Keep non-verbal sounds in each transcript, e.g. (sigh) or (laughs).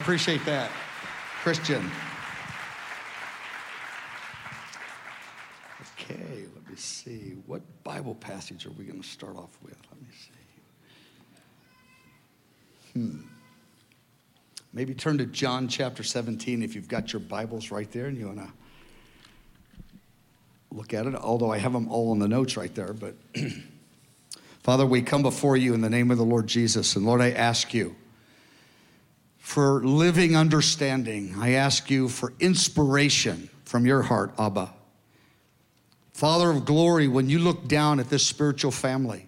Appreciate that, Christian. Okay, let me see. What Bible passage are we going to start off with? Let me see. Hmm. Maybe turn to John chapter 17 if you've got your Bibles right there and you want to look at it, although I have them all in the notes right there. But (clears throat) Father, we come before you in the name of the Lord Jesus. And Lord, I ask you for living understanding. I ask you for inspiration from your heart, Abba. Father of glory, when you look down at this spiritual family,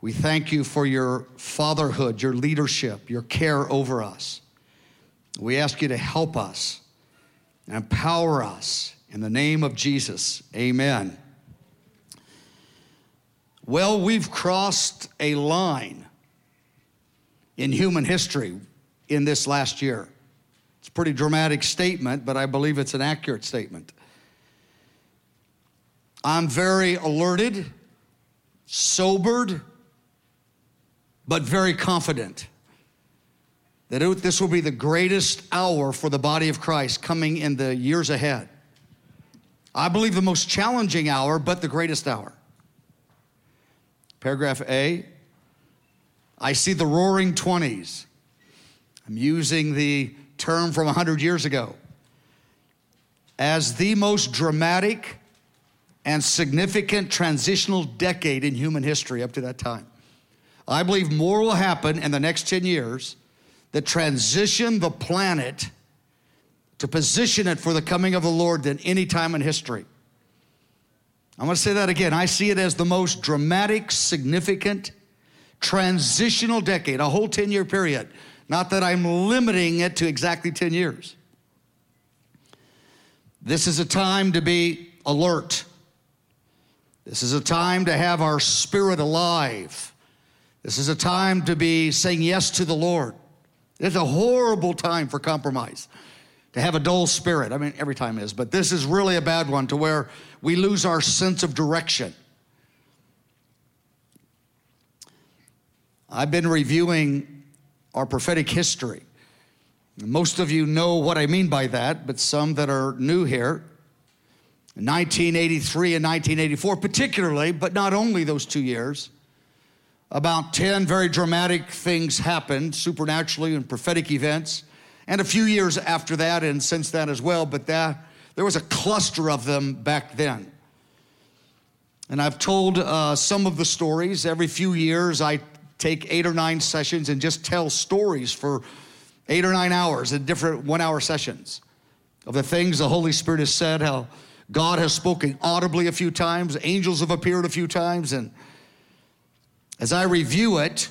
we thank you for your fatherhood, your leadership, your care over us. We ask you to help us, empower us in the name of Jesus. Amen. Well, we've crossed a line in human history in this last year. It's a pretty dramatic statement, but I believe it's an accurate statement. I'm very alerted, sobered, but very confident that it, this will be the greatest hour for the body of Christ coming in the years ahead. I believe the most challenging hour, but the greatest hour. Paragraph A I see the roaring 20s. I'm using the term from 100 years ago as the most dramatic and significant transitional decade in human history up to that time. I believe more will happen in the next 10 years that transition the planet to position it for the coming of the Lord than any time in history. I'm to say that again. I see it as the most dramatic, significant, transitional decade, a whole 10 year period. Not that I'm limiting it to exactly 10 years. This is a time to be alert. This is a time to have our spirit alive. This is a time to be saying yes to the Lord. It's a horrible time for compromise, to have a dull spirit. I mean, every time is, but this is really a bad one to where we lose our sense of direction. I've been reviewing our prophetic history. Most of you know what I mean by that, but some that are new here, 1983 and 1984, particularly, but not only those two years, about 10 very dramatic things happened supernaturally and prophetic events, and a few years after that and since then as well, but that, there was a cluster of them back then. And I've told uh, some of the stories. Every few years, I take eight or nine sessions and just tell stories for eight or nine hours in different one hour sessions of the things the Holy Spirit has said, how God has spoken audibly a few times, angels have appeared a few times. And as I review it,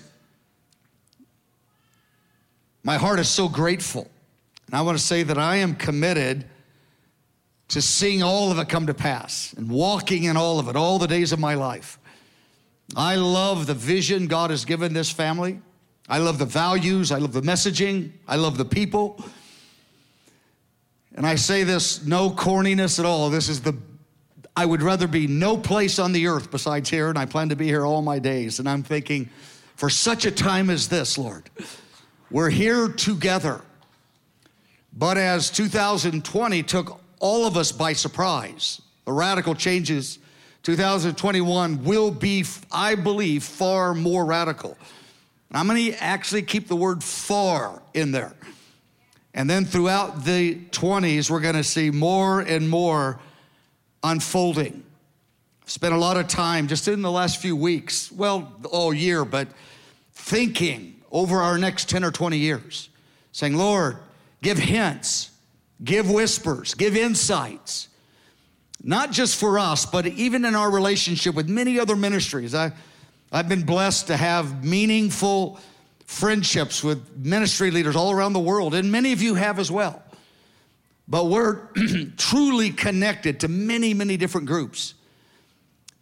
my heart is so grateful. And I want to say that I am committed to seeing all of it come to pass and walking in all of it all the days of my life. I love the vision God has given this family. I love the values. I love the messaging. I love the people. And I say this no corniness at all. This is the, I would rather be no place on the earth besides here, and I plan to be here all my days. And I'm thinking, for such a time as this, Lord, we're here together. But as 2020 took all of us by surprise, the radical changes 2021 will be, I believe, far more radical. I'm going to actually keep the word far in there. And then throughout the 20s, we're going to see more and more unfolding. Spent a lot of time just in the last few weeks, well, all year, but thinking over our next 10 or 20 years, saying, Lord, give hints, give whispers, give insights not just for us, but even in our relationship with many other ministries. I, I've been blessed to have meaningful friendships with ministry leaders all around the world, and many of you have as well. But we're (clears throat) truly connected to many, many different groups,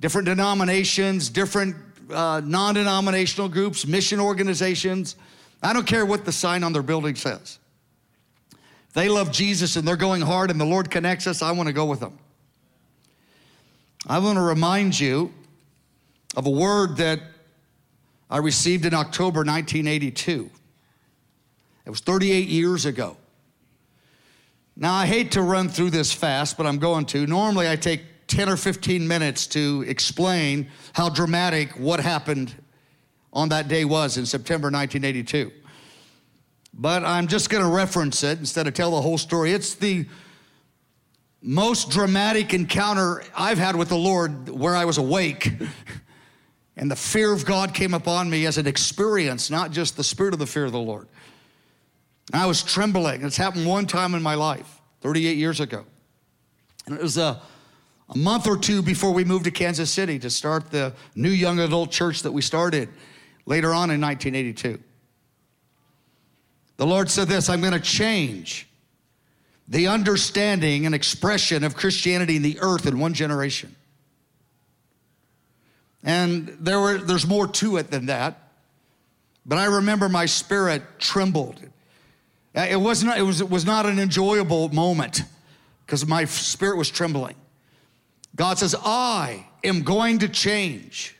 different denominations, different uh, non denominational groups, mission organizations. I don't care what the sign on their building says. They love Jesus and they're going hard, and the Lord connects us. I want to go with them. I want to remind you of a word that I received in October 1982. It was 38 years ago. Now, I hate to run through this fast, but I'm going to. Normally, I take 10 or 15 minutes to explain how dramatic what happened on that day was in September 1982. But I'm just going to reference it instead of tell the whole story. It's the most dramatic encounter I've had with the Lord where I was awake. and the fear of God came upon me as an experience, not just the spirit of the fear of the Lord. I was trembling. It's happened one time in my life, 38 years ago. And it was a, a month or two before we moved to Kansas City to start the new young adult church that we started later on in 1982. The Lord said this I'm going to change the understanding and expression of Christianity in the earth in one generation. And there were, there's more to it than that. But I remember my spirit trembled uh, it was not, it was, it was not an enjoyable moment because my spirit was trembling. God says, I am going to change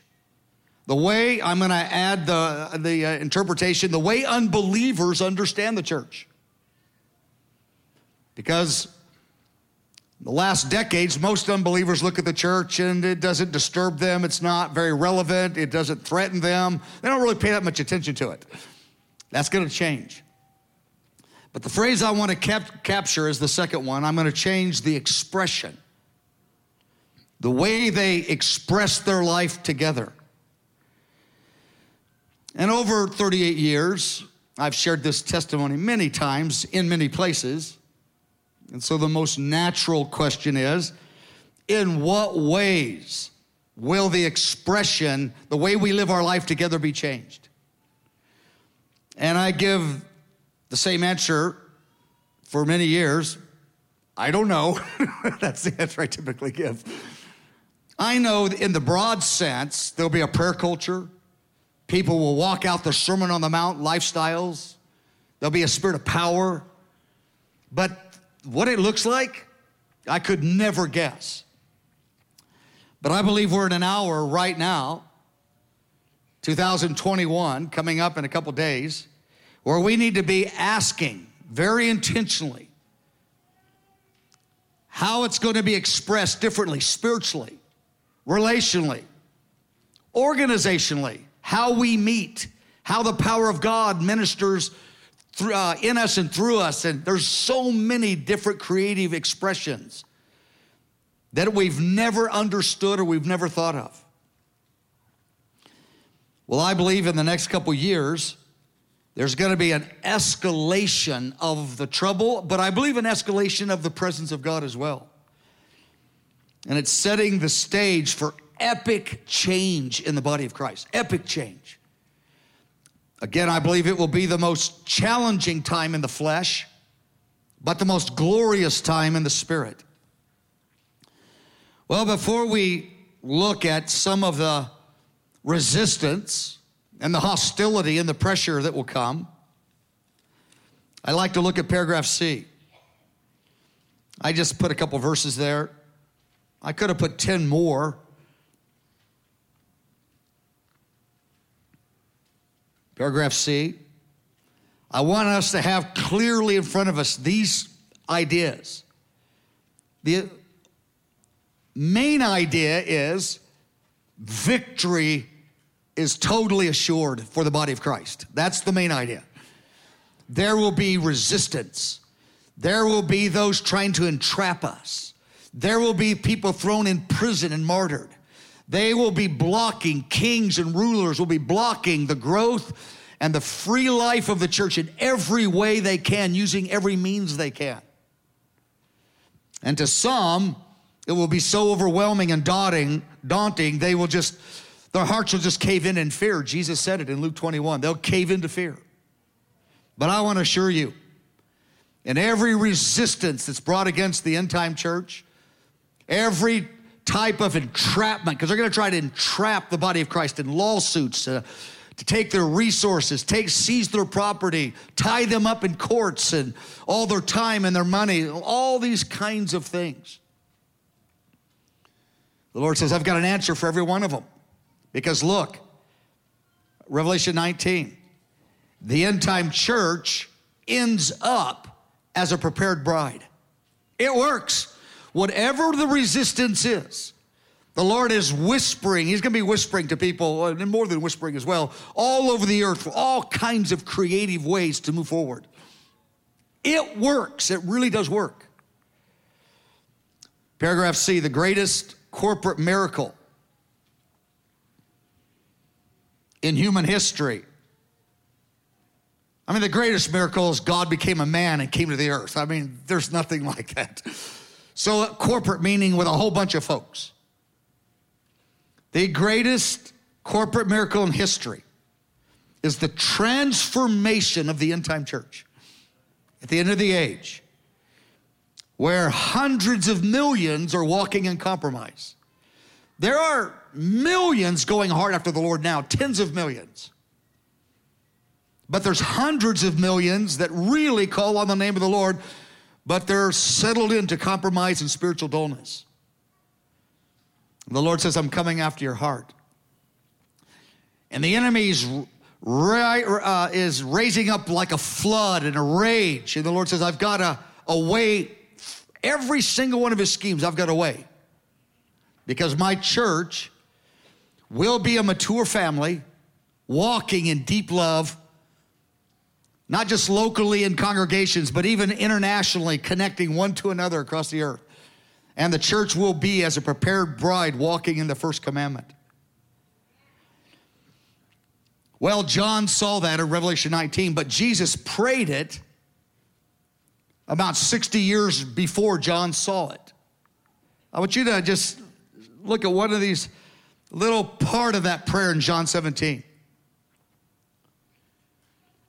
the way I'm going to add the, the uh, interpretation, the way unbelievers understand the church. Because the last decades, most unbelievers look at the church and it doesn't disturb them. It's not very relevant. It doesn't threaten them. They don't really pay that much attention to it. That's going to change. But the phrase I want to cap- capture is the second one. I'm going to change the expression, the way they express their life together. And over 38 years, I've shared this testimony many times in many places. And so the most natural question is in what ways will the expression, the way we live our life together, be changed? And I give the same answer for many years. I don't know. (laughs) That's the answer I typically give. I know in the broad sense, there'll be a prayer culture. People will walk out the Sermon on the Mount lifestyles. There'll be a spirit of power. But what it looks like, I could never guess. But I believe we're in an hour right now, 2021, coming up in a couple days, where we need to be asking very intentionally how it's going to be expressed differently spiritually, relationally, organizationally, how we meet, how the power of God ministers uh, in us and through us. And there's so many different creative expressions that we've never understood or we've never thought of. Well, I believe in the next couple years, there's going to be an escalation of the trouble, but I believe an escalation of the presence of God as well. And it's setting the stage for epic change in the body of Christ. Epic change. Again, I believe it will be the most challenging time in the flesh, but the most glorious time in the spirit. Well, before we look at some of the resistance and the hostility and the pressure that will come. I like to look at paragraph C. I just put a couple verses there. I could have put 10 more. Paragraph C. I want us to have clearly in front of us these ideas. The main idea is victory is totally assured for the body of Christ. That's the main idea. There will be resistance. There will be those trying to entrap us. There will be people thrown in prison and martyred. They will be blocking, kings and rulers will be blocking the growth and the free life of the church in every way they can, using every means they can. And to some, it will be so overwhelming and daunting, daunting, they will just their hearts will just cave in in fear. Jesus said it in Luke 21. They'll cave into fear. But I want to assure you, in every resistance that's brought against the end time church, every type of entrapment, because they're going to try to entrap the body of Christ in lawsuits uh, to take their resources, take seize their property, tie them up in courts and all their time and their money, all these kinds of things. The Lord says, I've got an answer for every one of them. Because look, Revelation 19, the end time church ends up as a prepared bride. It works. Whatever the resistance is, the Lord is whispering. He's going to be whispering to people, and more than whispering as well, all over the earth for all kinds of creative ways to move forward. It works. It really does work. Paragraph C the greatest corporate miracle in human history. I mean, the greatest miracle is God became a man and came to the earth. I mean, there's nothing like that. So, uh, corporate meaning with a whole bunch of folks. The greatest corporate miracle in history is the transformation of the end time church at the end of the age, where hundreds of millions are walking in compromise. There are millions going hard after the Lord now, tens of millions. But there's hundreds of millions that really call on the name of the Lord, but they're settled into compromise and spiritual dullness. The Lord says, I'm coming after your heart. And the enemy's right, uh, is raising up like a flood and a rage. And the Lord says, I've got a, a way, every single one of his schemes, I've got a way. Because my church will be a mature family walking in deep love not just locally in congregations, but even internationally, connecting one to another across the earth. And the church will be as a prepared bride walking in the first commandment. Well, John saw that in Revelation 19, but Jesus prayed it about 60 years before John saw it. I want you to just look at one of these little part of that prayer in John 17.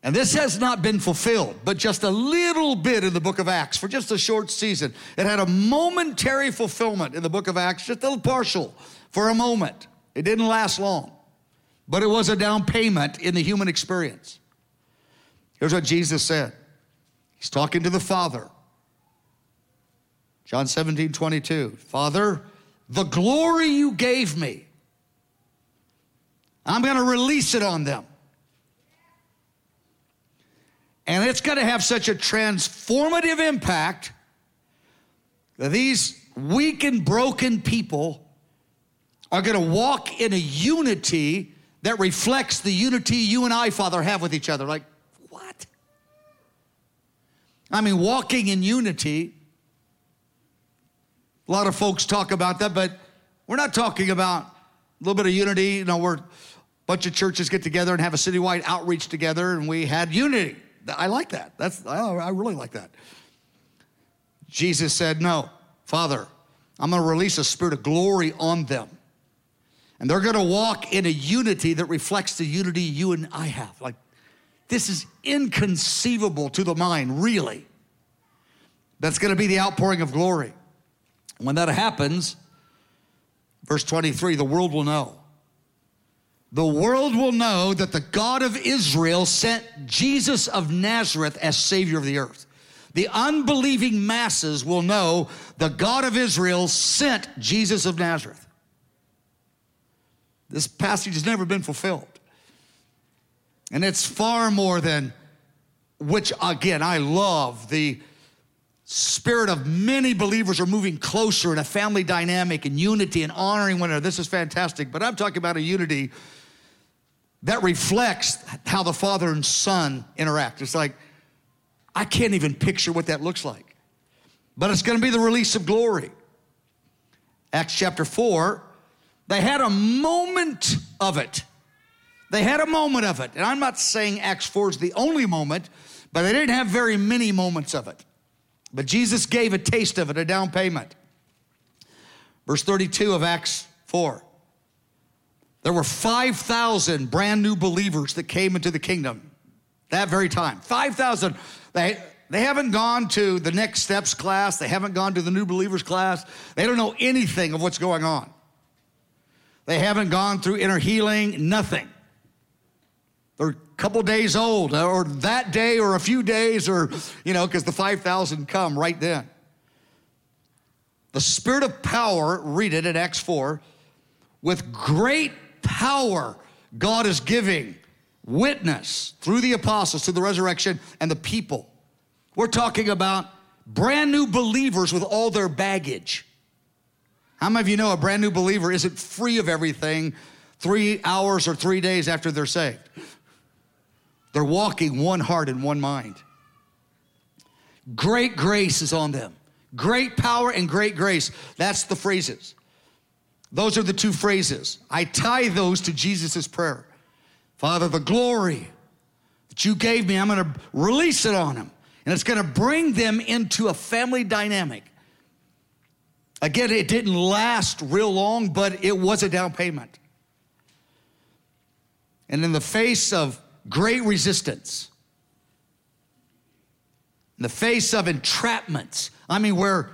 And this has not been fulfilled, but just a little bit in the book of Acts for just a short season. It had a momentary fulfillment in the book of Acts, just a little partial for a moment. It didn't last long, but it was a down payment in the human experience. Here's what Jesus said He's talking to the Father. John 17, 22. Father, the glory you gave me, I'm going to release it on them. And it's going to have such a transformative impact that these weak and broken people are going to walk in a unity that reflects the unity you and I, Father, have with each other. Like, what? I mean, walking in unity. A lot of folks talk about that, but we're not talking about a little bit of unity. You know, we're a bunch of churches get together and have a citywide outreach together, and we had unity. I like that. That's I really like that. Jesus said, "No, Father, I'm going to release a spirit of glory on them. And they're going to walk in a unity that reflects the unity you and I have. Like this is inconceivable to the mind, really. That's going to be the outpouring of glory. When that happens, verse 23, the world will know the world will know that the God of Israel sent Jesus of Nazareth as Savior of the earth. The unbelieving masses will know the God of Israel sent Jesus of Nazareth. This passage has never been fulfilled. And it's far more than, which again, I love the spirit of many believers are moving closer in a family dynamic and unity and honoring one another. This is fantastic. But I'm talking about a unity that reflects how the father and son interact. It's like, I can't even picture what that looks like. But it's going to be the release of glory. Acts chapter 4, they had a moment of it. They had a moment of it. And I'm not saying Acts 4 is the only moment, but they didn't have very many moments of it. But Jesus gave a taste of it, a down payment. Verse 32 of Acts 4. There were 5,000 brand new believers that came into the kingdom that very time. 5,000. They, they haven't gone to the next steps class, they haven't gone to the new believers class, they don't know anything of what's going on. They haven't gone through inner healing, nothing. They're couple days old, uh, or that day, or a few days, or, you know, because the 5,000 come right then. The spirit of power, read it in Acts 4, with great power God is giving witness through the apostles to the resurrection and the people. We're talking about brand new believers with all their baggage. How many of you know a brand new believer isn't free of everything three hours or three days after they're saved? They're walking one heart and one mind. Great grace is on them. Great power and great grace. That's the phrases. Those are the two phrases. I tie those to Jesus' prayer. Father, the glory that you gave me, I'm going to release it on them. And it's going to bring them into a family dynamic. Again, it didn't last real long, but it was a down payment. And in the face of great resistance, in the face of entrapments, I mean, where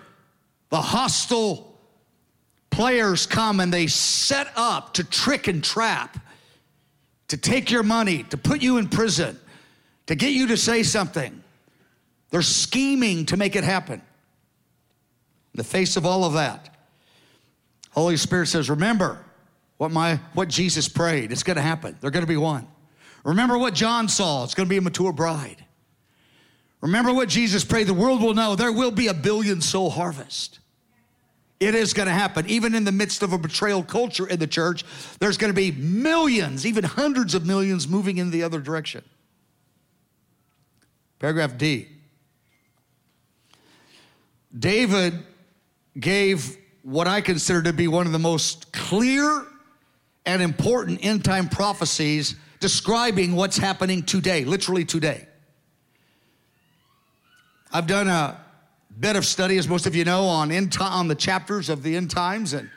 the hostile players come and they set up to trick and trap, to take your money, to put you in prison, to get you to say something. They're scheming to make it happen. In the face of all of that, Holy Spirit says, Remember what, my, what Jesus prayed. It's going to happen. They're going to be one. Remember what John saw. It's going to be a mature bride. Remember what Jesus prayed. The world will know there will be a billion soul harvest. It is going to happen. Even in the midst of a betrayal culture in the church, there's going to be millions, even hundreds of millions moving in the other direction. Paragraph D. David gave what I consider to be one of the most clear and important end time prophecies describing what's happening today, literally today. I've done a bit of study, as most of you know, on, end on the chapters of the end times, and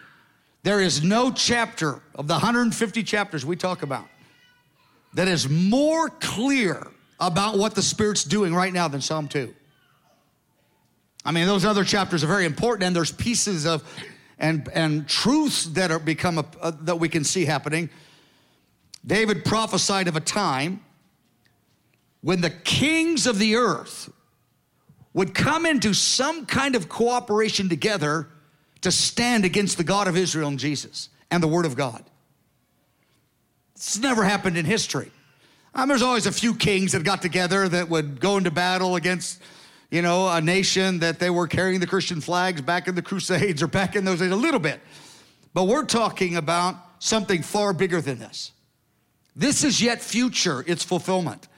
there is no chapter of the 150 chapters we talk about that is more clear about what the Spirit's doing right now than Psalm 2. I mean, those other chapters are very important, and there's pieces of and and truths that are become a, uh, that we can see happening. David prophesied of a time when the kings of the earth would come into some kind of cooperation together to stand against the God of Israel and Jesus and the Word of God. This never happened in history. Um, there's always a few kings that got together that would go into battle against you know, a nation that they were carrying the Christian flags back in the Crusades or back in those days, a little bit. But we're talking about something far bigger than this. This is yet future, it's fulfillment.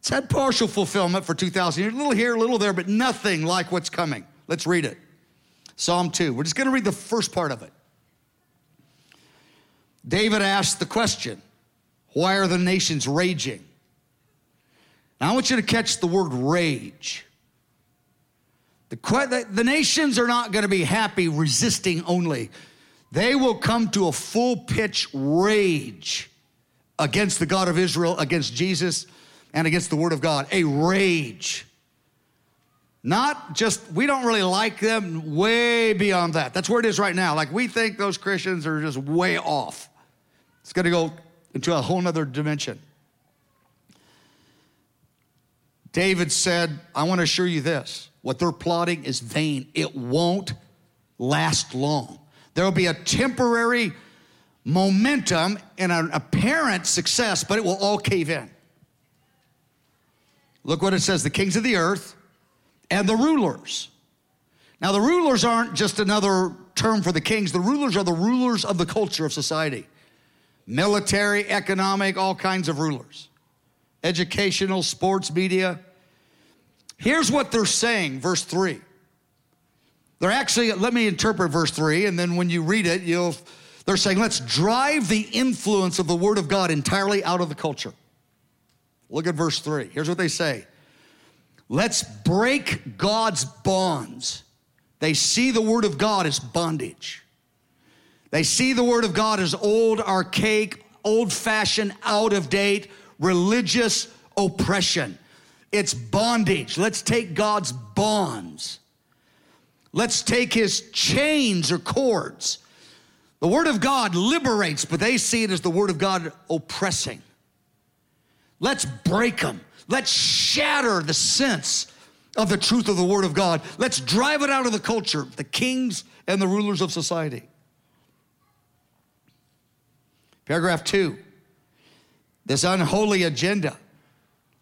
It's had partial fulfillment for 2,000 years, a little here, a little there, but nothing like what's coming. Let's read it. Psalm 2. We're just going to read the first part of it. David asked the question Why are the nations raging? Now, I want you to catch the word rage. The, the nations are not going to be happy resisting only. They will come to a full pitch rage against the God of Israel, against Jesus, and against the Word of God. A rage. Not just, we don't really like them, way beyond that. That's where it is right now. Like we think those Christians are just way off. It's to go into a whole nother dimension. David said, I want to assure you this what they're plotting is vain. It won't last long. There will be a temporary momentum and an apparent success, but it will all cave in. Look what it says the kings of the earth and the rulers. Now, the rulers aren't just another term for the kings, the rulers are the rulers of the culture of society military, economic, all kinds of rulers, educational, sports, media. Here's what they're saying, verse 3. They're actually, let me interpret verse 3, and then when you read it, you'll, they're saying, let's drive the influence of the Word of God entirely out of the culture. Look at verse 3. Here's what they say Let's break God's bonds. They see the Word of God as bondage. They see the Word of God as old, archaic, old fashioned, out of date, religious oppression. It's bondage. Let's take God's bonds. Let's take his chains or cords. The word of God liberates, but they see it as the word of God oppressing. Let's break them. Let's shatter the sense of the truth of the word of God. Let's drive it out of the culture, the kings and the rulers of society. Paragraph two This unholy agenda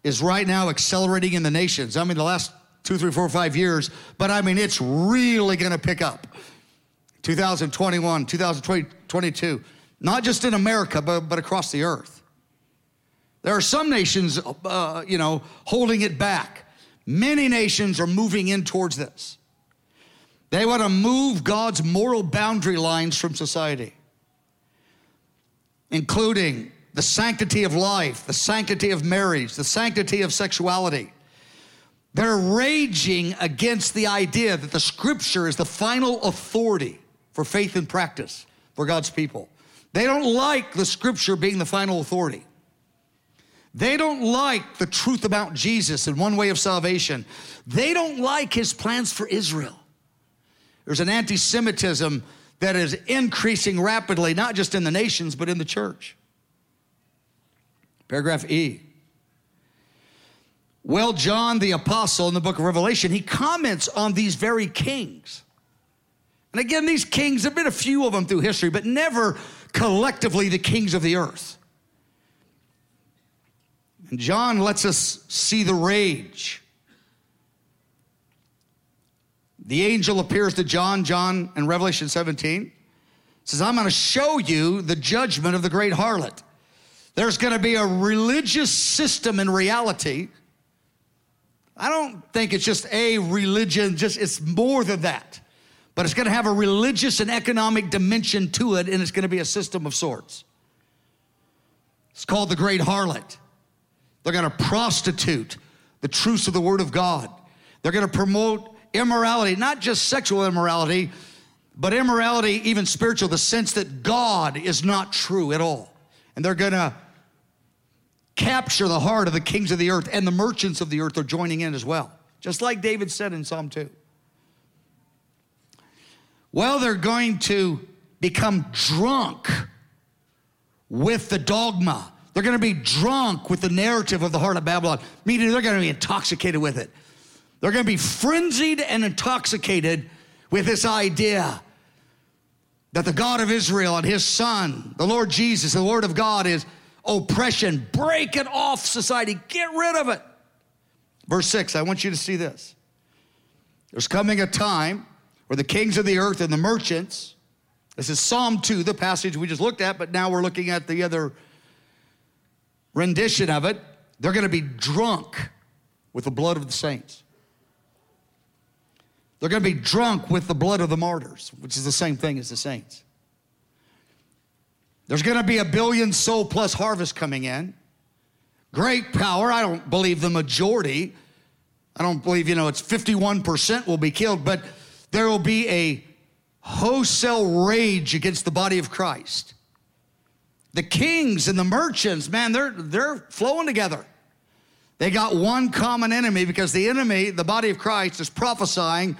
is right now accelerating in the nations. I mean, the last two, three, four, five years, but I mean, it's really going to pick up. 2021, 2022, not just in America, but, but across the earth. There are some nations, uh, you know, holding it back. Many nations are moving in towards this. They want to move God's moral boundary lines from society, including the sanctity of life, the sanctity of marriage, the sanctity of sexuality. They're raging against the idea that the scripture is the final authority for faith and practice for God's people. They don't like the scripture being the final authority. They don't like the truth about Jesus and one way of salvation. They don't like his plans for Israel. There's an anti Semitism that is increasing rapidly, not just in the nations, but in the church. Paragraph E. Well, John the Apostle in the book of Revelation, he comments on these very kings. And again, these kings, there have been a few of them through history, but never collectively the kings of the earth. And John lets us see the rage. The angel appears to John, John in Revelation 17 says, I'm going to show you the judgment of the great harlot. There's going to be a religious system in reality. I don't think it's just a religion, just it's more than that. But it's going to have a religious and economic dimension to it, and it's going to be a system of sorts. It's called the Great Harlot. They're going to prostitute the truths of the Word of God. They're going to promote immorality, not just sexual immorality, but immorality, even spiritual, the sense that God is not true at all. And they're going to capture the heart of the kings of the earth, and the merchants of the earth are joining in as well, just like David said in Psalm 2. Well, they're going to become drunk with the dogma they're going to be drunk with the narrative of the heart of Babylon, meaning they're going to be intoxicated with it. They're going to be frenzied and intoxicated with this idea that the God of Israel and his son, the Lord Jesus, the Word of God is oppression. Break it off, society. Get rid of it. Verse 6, I want you to see this. There's coming a time where the kings of the earth and the merchants, this is Psalm 2, the passage we just looked at, but now we're looking at the other rendition of it, they're going to be drunk with the blood of the saints. They're going to be drunk with the blood of the martyrs, which is the same thing as the saints. There's going to be a billion soul plus harvest coming in. Great power. I don't believe the majority. I don't believe, you know, it's 51% will be killed, but there will be a wholesale rage against the body of Christ the kings and the merchants, man, they're, they're flowing together. They got one common enemy because the enemy, the body of Christ, is prophesying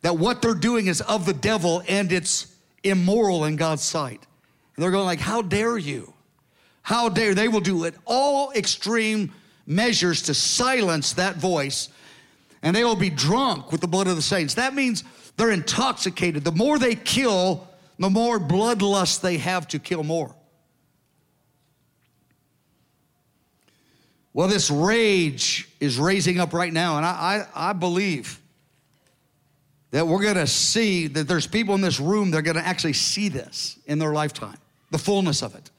that what they're doing is of the devil and it's immoral in God's sight. And they're going like, how dare you? How dare they will do it all extreme measures to silence that voice and they will be drunk with the blood of the saints. That means they're intoxicated. The more they kill, the more bloodlust they have to kill more. Well, this rage is raising up right now, and I, I, I believe that we're to see that there's people in this room that are to actually see this in their lifetime, the fullness of it.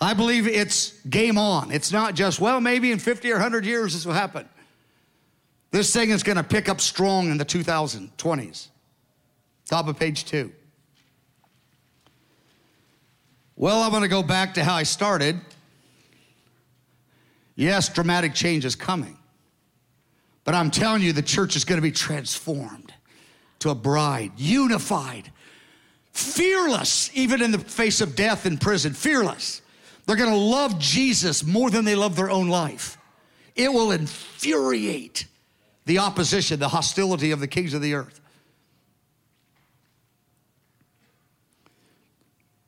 I believe it's game on. It's not just, well, maybe in 50 or 100 years this will happen. This thing is going to pick up strong in the 2020s. Top of page two. Well, I'm going to go back to how I started. Yes, dramatic change is coming. But I'm telling you, the church is going to be transformed to a bride, unified, fearless, even in the face of death in prison, fearless. They're going to love Jesus more than they love their own life. It will infuriate the opposition, the hostility of the kings of the earth.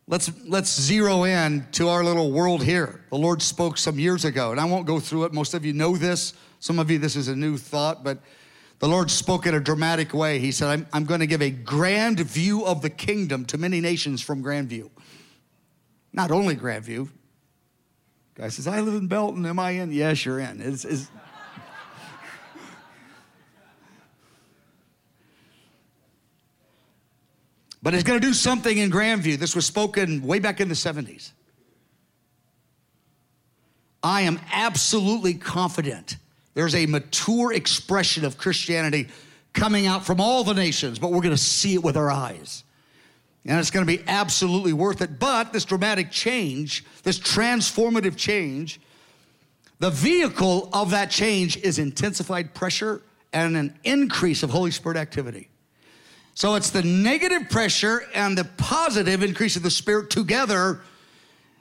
Let's, let's zero in to our little world here. The Lord spoke some years ago, and I won't go through it. Most of you know this. Some of you, this is a new thought, but the Lord spoke in a dramatic way. He said, I'm, I'm going to give a grand view of the kingdom to many nations from Grandview. Not only Grandview, Guy says, I live in Belton. Am I in? Yes, you're in. It's, it's... but it's going to do something in Grandview. This was spoken way back in the 70s. I am absolutely confident there's a mature expression of Christianity coming out from all the nations, but we're going to see it with our eyes. And it's going to be absolutely worth it. But this dramatic change, this transformative change, the vehicle of that change is intensified pressure and an increase of Holy Spirit activity. So it's the negative pressure and the positive increase of the Spirit together,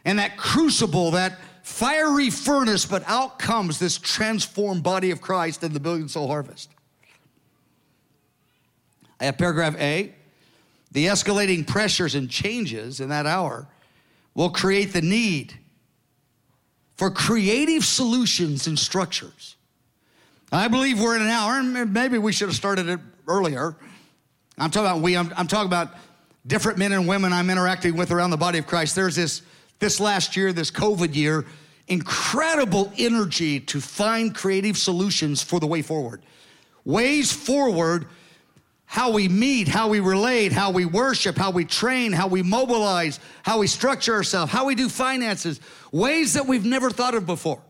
and that crucible, that fiery furnace, but out comes this transformed body of Christ in the billion soul harvest. I have paragraph A. The escalating pressures and changes in that hour will create the need for creative solutions and structures. I believe we're in an hour, and maybe we should have started it earlier. I'm talking about we, I'm, I'm talking about different men and women I'm interacting with around the body of Christ. There's this, this last year, this COVID year, incredible energy to find creative solutions for the way forward. Ways forward how we meet, how we relate, how we worship, how we train, how we mobilize, how we structure ourselves, how we do finances, ways that we've never thought of before.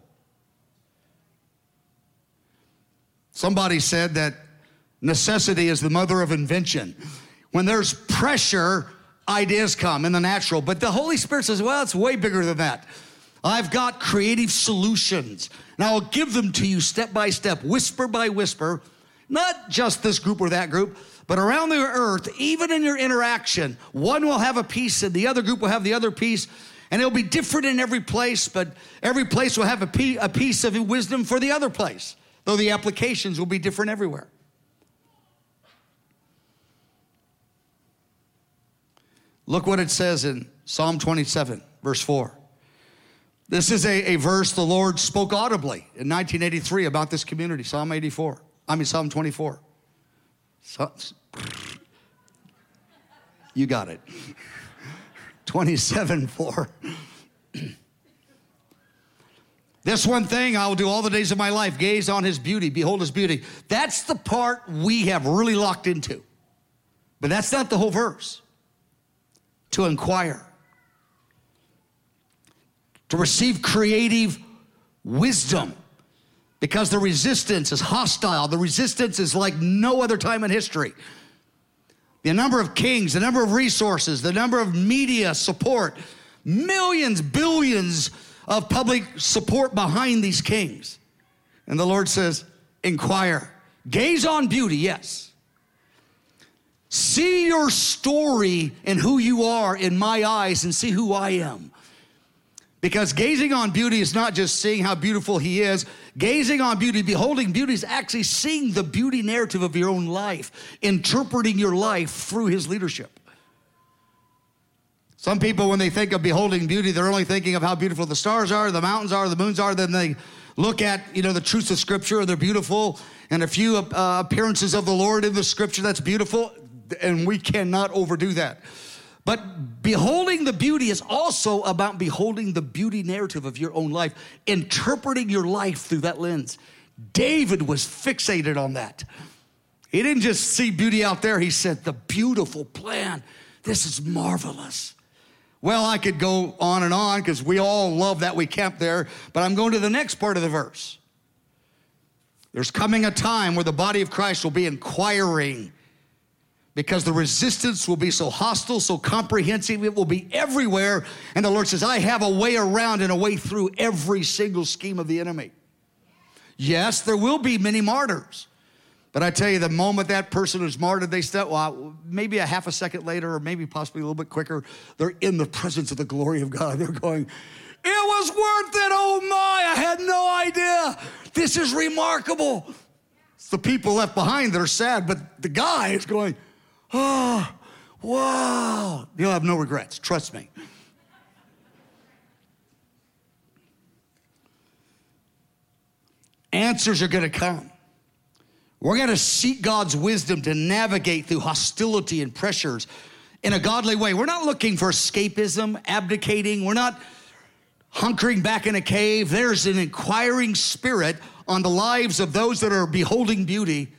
Somebody said that necessity is the mother of invention. When there's pressure, ideas come in the natural, but the Holy Spirit says, well, it's way bigger than that. I've got creative solutions, and I'll give them to you step by step, whisper by whisper not just this group or that group, but around the earth, even in your interaction, one will have a piece and the other group will have the other piece. And it'll be different in every place, but every place will have a piece of wisdom for the other place, though the applications will be different everywhere. Look what it says in Psalm 27, verse 4. This is a, a verse the Lord spoke audibly in 1983 about this community, Psalm 84. I mean, Psalm 24. So, (laughs) you got it. (laughs) 27 4. (clears throat) this one thing I will do all the days of my life gaze on his beauty, behold his beauty. That's the part we have really locked into. But that's not the whole verse. To inquire, to receive creative wisdom because the resistance is hostile. The resistance is like no other time in history. The number of kings, the number of resources, the number of media support, millions, billions of public support behind these kings. And the Lord says, inquire, gaze on beauty, yes. See your story and who you are in my eyes and see who I am. Because gazing on beauty is not just seeing how beautiful he is, gazing on beauty, beholding beauty is actually seeing the beauty narrative of your own life, interpreting your life through his leadership. Some people, when they think of beholding beauty, they're only thinking of how beautiful the stars are, the mountains are, the moons are. Then they look at, you know, the truths of Scripture, and they're beautiful, and a few uh, appearances of the Lord in the Scripture that's beautiful, and we cannot overdo that. But beholding the beauty is also about beholding the beauty narrative of your own life, interpreting your life through that lens. David was fixated on that. He didn't just see beauty out there, he said, The beautiful plan. This is marvelous. Well, I could go on and on because we all love that we camped there, but I'm going to the next part of the verse. There's coming a time where the body of Christ will be inquiring because the resistance will be so hostile, so comprehensive, it will be everywhere. And the Lord says, I have a way around and a way through every single scheme of the enemy. Yes, there will be many martyrs. But I tell you, the moment that person is martyred, they step, well, maybe a half a second later, or maybe possibly a little bit quicker, they're in the presence of the glory of God. They're going, It was worth it. Oh my, I had no idea. This is remarkable. It's the people left behind that are sad, but the guy is going, (gasps) Oh, wow. You'll have no regrets, trust me. Answers are going to come. We're going to seek God's wisdom to navigate through hostility and pressures in a godly way. We're not looking for escapism, abdicating. We're not hunkering back in a cave. There's an inquiring spirit on the lives of those that are beholding beauty.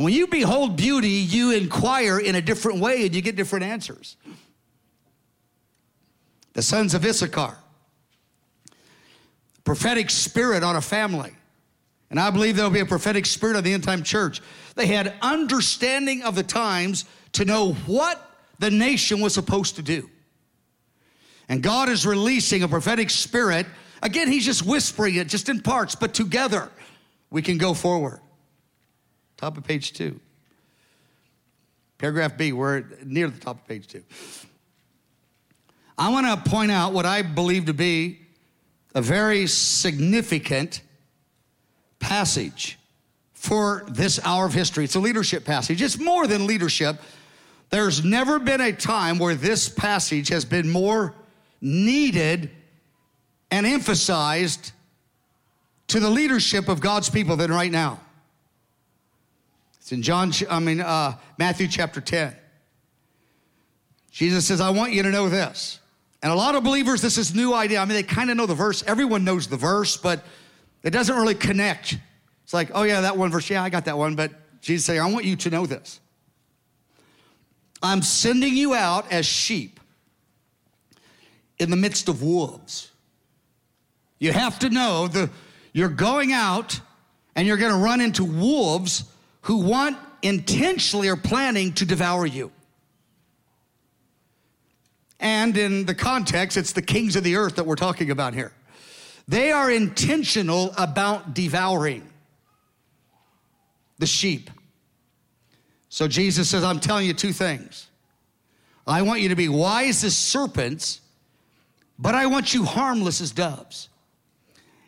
And when you behold beauty, you inquire in a different way and you get different answers. The sons of Issachar, prophetic spirit on a family. And I believe there'll be a prophetic spirit of the end time church. They had understanding of the times to know what the nation was supposed to do. And God is releasing a prophetic spirit. Again, He's just whispering it, just in parts, but together we can go forward. Top of page two. Paragraph B, we're near the top of page two. I want to point out what I believe to be a very significant passage for this hour of history. It's a leadership passage. It's more than leadership. There's never been a time where this passage has been more needed and emphasized to the leadership of God's people than right now. It's in John, I mean, uh, Matthew chapter 10. Jesus says, I want you to know this. And a lot of believers, this is new idea. I mean, they kind of know the verse. Everyone knows the verse, but it doesn't really connect. It's like, oh, yeah, that one verse. Yeah, I got that one. But Jesus saying, I want you to know this. I'm sending you out as sheep in the midst of wolves. You have to know the, you're going out and you're going to run into wolves who want intentionally are planning to devour you. And in the context, it's the kings of the earth that we're talking about here. They are intentional about devouring the sheep. So Jesus says, I'm telling you two things. I want you to be wise as serpents, but I want you harmless as doves.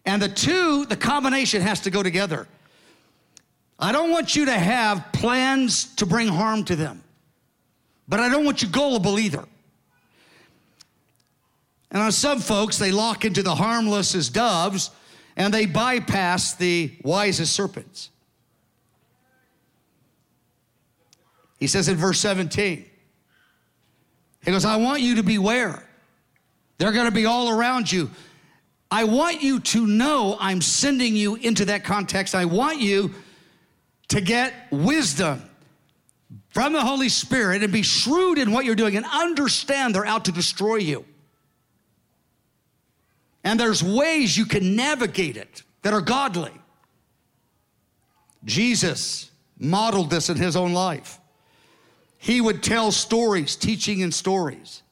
And the two, the combination has to go together. I don't want you to have plans to bring harm to them, but I don't want you gullible either. And on some folks, they lock into the harmless as doves and they bypass the wise as serpents. He says in verse 17, he goes, I want you to beware. They're going to be all around you. I want you to know I'm sending you into that context. I want you to get wisdom from the Holy Spirit and be shrewd in what you're doing and understand they're out to destroy you. And there's ways you can navigate it that are godly. Jesus modeled this in his own life. He would tell stories, teaching in stories.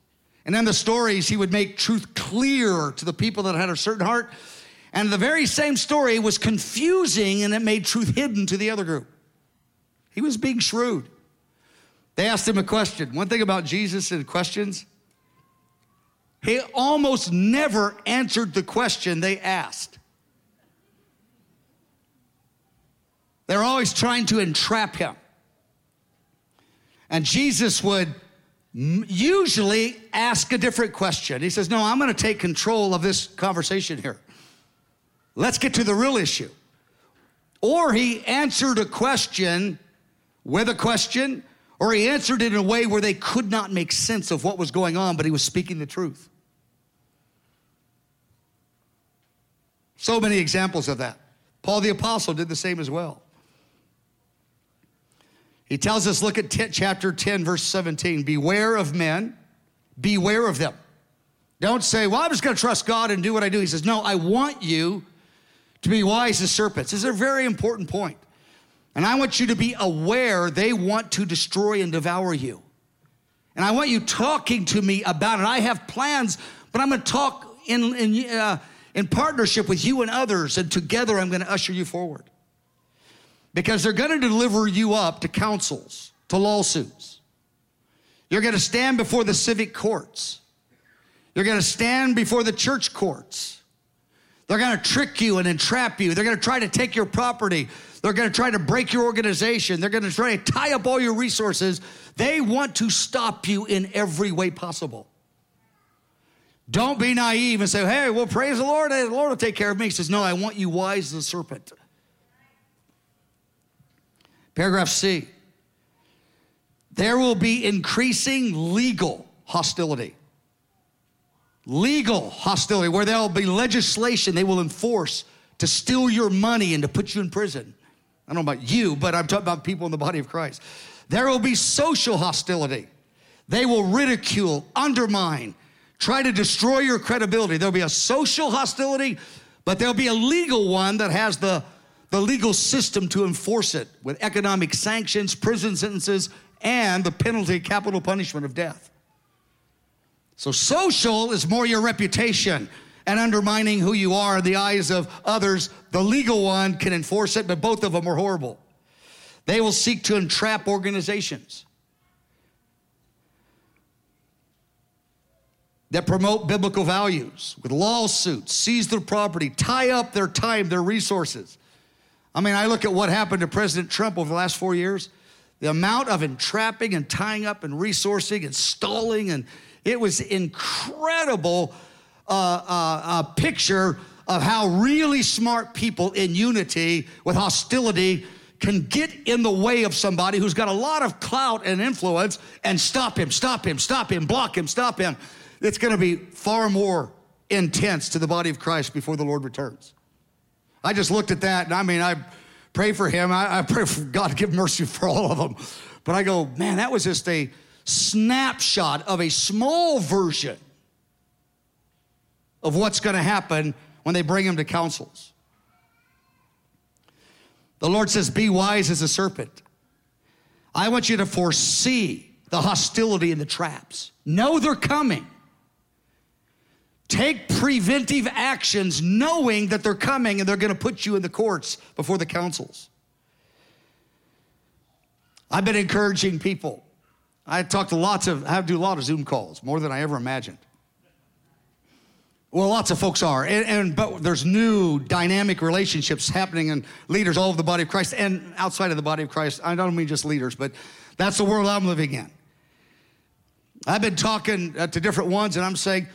And in the stories, he would make truth clear to the people that had a certain heart. And the very same story was confusing and it made truth hidden to the other group. He was being shrewd. They asked him a question. One thing about Jesus and questions, he almost never answered the question they asked. They're always trying to entrap him. And Jesus would usually ask a different question. He says, No, I'm going to take control of this conversation here. Let's get to the real issue. Or he answered a question with a question, or he answered it in a way where they could not make sense of what was going on, but he was speaking the truth. So many examples of that. Paul the Apostle did the same as well. He tells us, look at t- chapter 10, verse 17 beware of men, beware of them. Don't say, well, I'm just going to trust God and do what I do. He says, no, I want you to be wise as serpents. This is a very important point. And I want you to be aware they want to destroy and devour you. And I want you talking to me about it. I have plans, but I'm going to talk in, in, uh, in partnership with you and others, and together I'm going to usher you forward because they're going to deliver you up to councils, to lawsuits. You're going to stand before the civic courts. You're going to stand before the church courts. They're going to trick you and entrap you. They're going to try to take your property. They're going to try to break your organization. They're going to try to tie up all your resources. They want to stop you in every way possible. Don't be naive and say, hey, well, praise the Lord. The Lord will take care of me. He says, no, I want you wise as a serpent. Paragraph C. There will be increasing legal hostility. Legal hostility, where there'll be legislation they will enforce to steal your money and to put you in prison. I don't know about you, but I'm talking about people in the body of Christ. There will be social hostility. They will ridicule, undermine, try to destroy your credibility. There'll be a social hostility, but there'll be a legal one that has the, the legal system to enforce it with economic sanctions, prison sentences, and the penalty, capital punishment of death. So, social is more your reputation and undermining who you are in the eyes of others. The legal one can enforce it, but both of them are horrible. They will seek to entrap organizations that promote biblical values with lawsuits, seize their property, tie up their time, their resources. I mean, I look at what happened to President Trump over the last four years. The amount of entrapping and tying up and resourcing and stalling, and it was incredible uh, uh, uh, picture of how really smart people in unity with hostility can get in the way of somebody who's got a lot of clout and influence and stop him, stop him, stop him, block him, stop him. It's going to be far more intense to the body of Christ before the Lord returns. I just looked at that, and I mean, I pray for him. I, I pray for God to give mercy for all of them. But I go, man, that was just a snapshot of a small version of what's going to happen when they bring him to councils. The Lord says, Be wise as a serpent. I want you to foresee the hostility and the traps. Know they're coming. Take preventive actions knowing that they're coming and they're going to put you in the courts before the councils. I've been encouraging people. I talk to lots of, I do a lot of Zoom calls, more than I ever imagined. Well, lots of folks are, and, and, but there's new dynamic relationships happening in leaders all over the body of Christ and outside of the body of Christ. I don't mean just leaders, but that's the world I'm living in. I've been talking uh, to different ones, and I'm saying,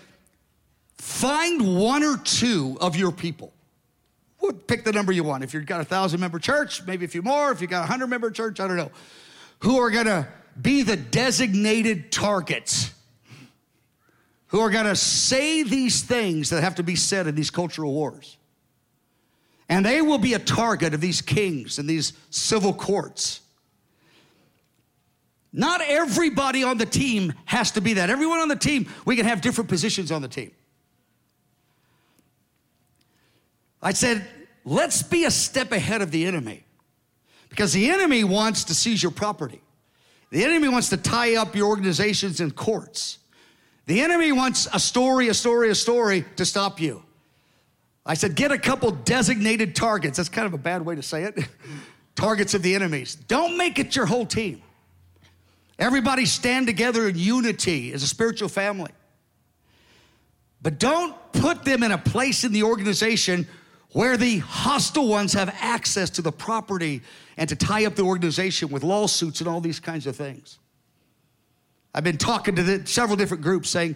Find one or two of your people. Pick the number you want. If you've got a thousand member church, maybe a few more. If you've got a hundred member church, I don't know. Who are gonna be the designated targets? Who are gonna say these things that have to be said in these cultural wars? And they will be a target of these kings and these civil courts. Not everybody on the team has to be that. Everyone on the team, we can have different positions on the team. I said, let's be a step ahead of the enemy because the enemy wants to seize your property. The enemy wants to tie up your organizations in courts. The enemy wants a story, a story, a story to stop you. I said, get a couple designated targets. That's kind of a bad way to say it. (laughs) targets of the enemies. Don't make it your whole team. Everybody stand together in unity as a spiritual family. But don't put them in a place in the organization where the hostile ones have access to the property and to tie up the organization with lawsuits and all these kinds of things. I've been talking to the, several different groups saying,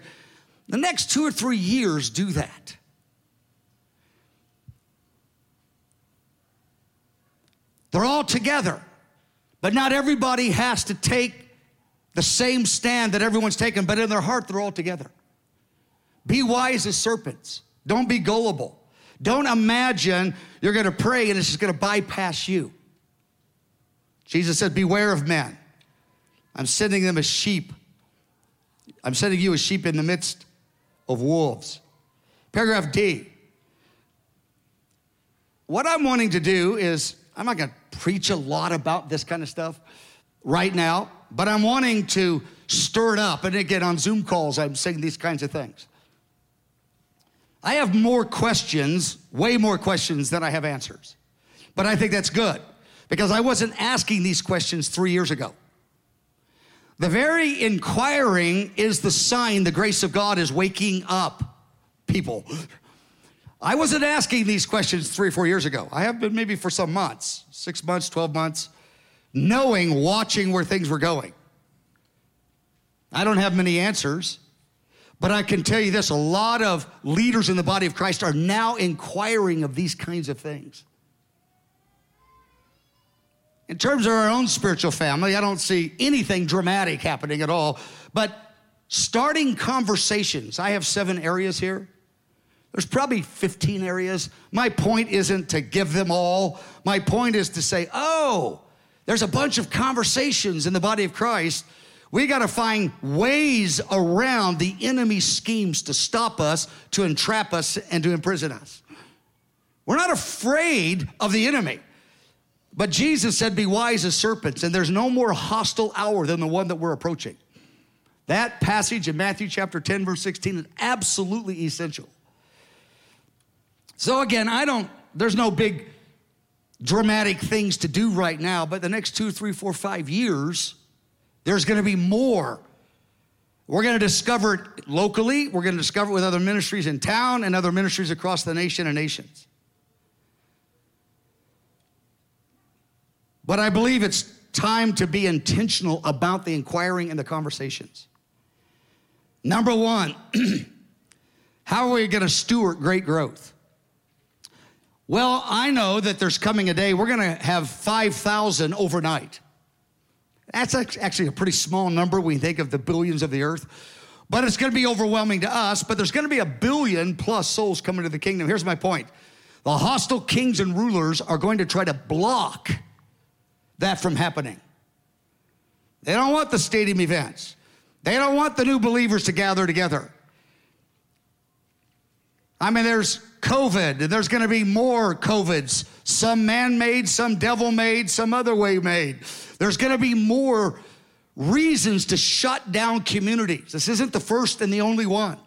the next two or three years, do that. They're all together, but not everybody has to take the same stand that everyone's taken, but in their heart, they're all together. Be wise as serpents, don't be gullible. Don't imagine you're going to pray and it's just going to bypass you. Jesus said, Beware of men. I'm sending them as sheep. I'm sending you as sheep in the midst of wolves. Paragraph D. What I'm wanting to do is, I'm not going to preach a lot about this kind of stuff right now, but I'm wanting to stir it up. And again, on Zoom calls, I'm saying these kinds of things. I have more questions, way more questions than I have answers. But I think that's good because I wasn't asking these questions three years ago. The very inquiring is the sign the grace of God is waking up people. I wasn't asking these questions three or four years ago. I have been maybe for some months, six months, 12 months, knowing, watching where things were going. I don't have many answers. But I can tell you this a lot of leaders in the body of Christ are now inquiring of these kinds of things. In terms of our own spiritual family, I don't see anything dramatic happening at all. But starting conversations. I have seven areas here. There's probably 15 areas. My point isn't to give them all. My point is to say, oh, there's a bunch of conversations in the body of Christ. We got to find ways around the enemy's schemes to stop us, to entrap us, and to imprison us. We're not afraid of the enemy. But Jesus said, Be wise as serpents, and there's no more hostile hour than the one that we're approaching. That passage in Matthew chapter 10, verse 16 is absolutely essential. So again, I don't, there's no big dramatic things to do right now, but the next two, three, four, five years, there's gonna be more. We're gonna discover it locally, we're gonna discover it with other ministries in town and other ministries across the nation and nations. But I believe it's time to be intentional about the inquiring and the conversations. Number one, (clears throat) how are we gonna steward great growth? Well, I know that there's coming a day we're going to have 5,000 overnight. That's actually a pretty small number when you think of the billions of the earth. But it's going to be overwhelming to us. But there's going to be a billion plus souls coming to the kingdom. Here's my point the hostile kings and rulers are going to try to block that from happening. They don't want the stadium events, they don't want the new believers to gather together. I mean, there's COVID, there's going to be more COVIDs, some man made, some devil made, some other way made. There's going to be more reasons to shut down communities. This isn't the first and the only one.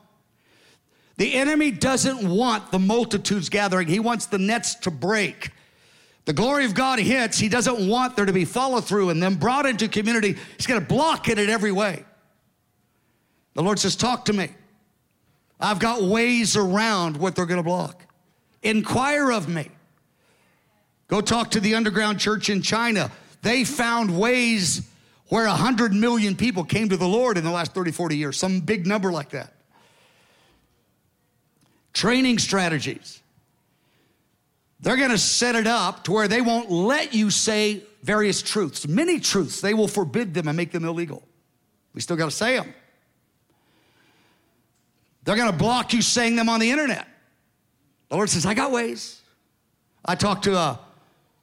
The enemy doesn't want the multitudes gathering, he wants the nets to break. The glory of God hits, he doesn't want there to be follow through and then brought into community. He's going to block it in every way. The Lord says, Talk to me. I've got ways around what they're going to block. Inquire of me. Go talk to the underground church in China. They found ways where 100 million people came to the Lord in the last 30, 40 years, some big number like that. Training strategies. They're going to set it up to where they won't let you say various truths, many truths. They will forbid them and make them illegal. We still got to say them. They're going to block you saying them on the internet. The Lord says, I got ways. I talked to a,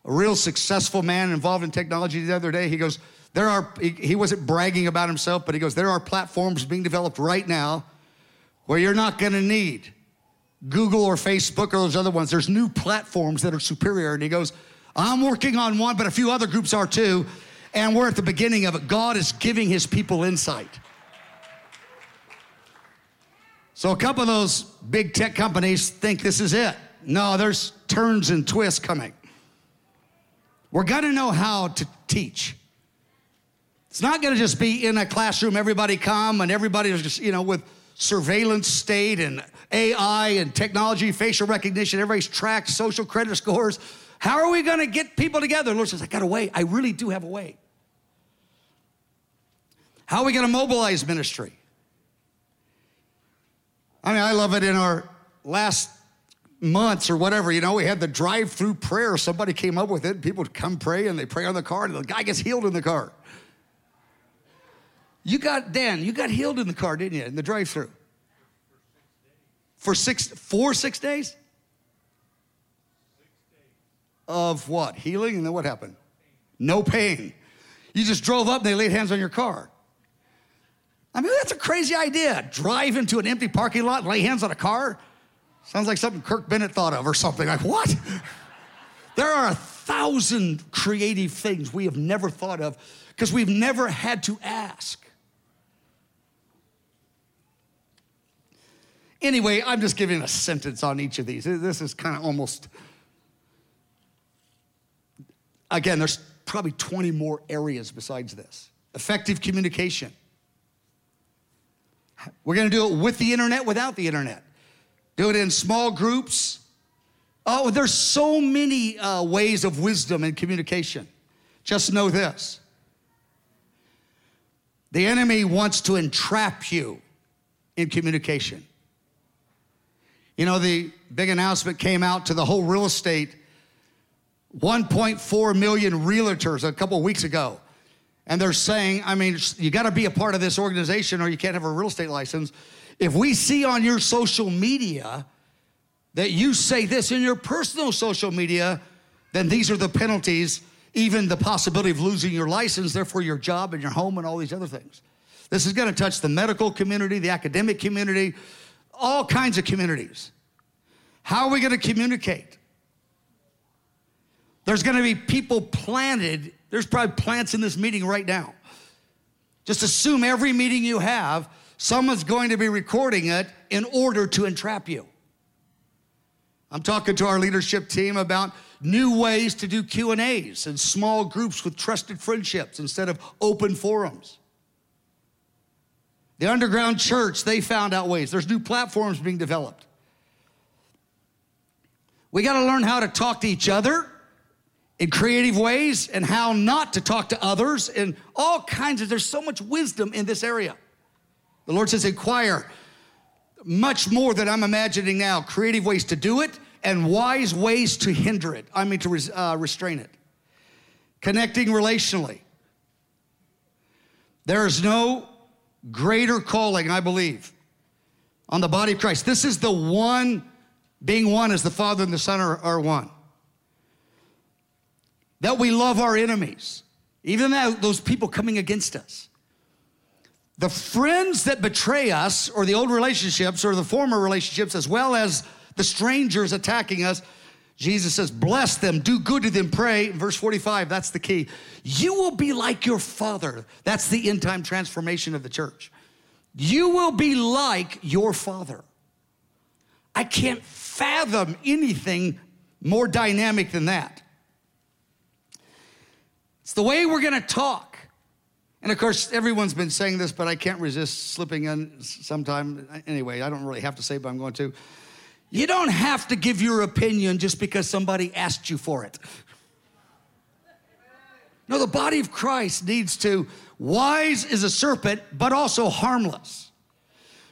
a real successful man involved in technology the other day. He goes, There are, he, he wasn't bragging about himself, but he goes, There are platforms being developed right now where you're not going to need Google or Facebook or those other ones. There's new platforms that are superior. And he goes, I'm working on one, but a few other groups are too. And we're at the beginning of it. God is giving his people insight. So a couple of those big tech companies think this is it. No, there's turns and twists coming. We're going to know how to teach. It's not going to just be in a classroom, everybody come and everybody's just, you know, with surveillance state and AI and technology, facial recognition, everybody's tracked, social credit scores. How are we going to get people together? Lord says, I got a way. I really do have a way. How are we going to mobilize ministry? I mean, I love it in our last months or whatever, you know, we had the drive through prayer. Somebody came up with it. People come pray and they pray on the car, and the guy gets healed in the car. You got, Dan, you got healed in the car, didn't you, in the drive through? For six, four, six days? Of what? Healing? And then what happened? No pain. You just drove up and they laid hands on your car. I mean, that's a crazy idea. Drive into an empty parking lot, lay hands on a car. Sounds like something Kirk Bennett thought of or something. Like, what? (laughs) there are a thousand creative things we have never thought of because we've never had to ask. Anyway, I'm just giving a sentence on each of these. This is kind of almost, again, there's probably 20 more areas besides this. Effective communication. We're going to do it with the internet, without the internet. Do it in small groups. Oh, there's so many uh, ways of wisdom and communication. Just know this the enemy wants to entrap you in communication. You know, the big announcement came out to the whole real estate 1.4 million realtors a couple weeks ago. And they're saying, I mean, you got to be a part of this organization or you can't have a real estate license. If we see on your social media that you say this in your personal social media, then these are the penalties, even the possibility of losing your license, therefore your job and your home and all these other things. This is going to touch the medical community, the academic community, all kinds of communities. How are we going to communicate? There's going to be people planted. There's probably plants in this meeting right now. Just assume every meeting you have, someone's going to be recording it in order to entrap you. I'm talking to our leadership team about new ways to do Q&As and small groups with trusted friendships instead of open forums. The underground church, they found out ways. There's new platforms being developed. We got to learn how to talk to each other in creative ways and how not to talk to others and all kinds of there's so much wisdom in this area. The Lord says inquire much more than I'm imagining now, creative ways to do it and wise ways to hinder it. I mean, to res, uh, restrain it. Connecting relationally. There is no greater calling, I believe, on the body of Christ. This is the one, being one as the Father and the Son are, are one. That we love our enemies, even that, those people coming against us. The friends that betray us, or the old relationships, or the former relationships, as well as the strangers attacking us, Jesus says, Bless them, do good to them, pray. Verse 45, that's the key. You will be like your father. That's the end time transformation of the church. You will be like your father. I can't fathom anything more dynamic than that. It's the way we're gonna talk. And of course, everyone's been saying this, but I can't resist slipping in sometime. Anyway, I don't really have to say, but I'm going to. You don't have to give your opinion just because somebody asked you for it. No, the body of Christ needs to, wise as a serpent, but also harmless.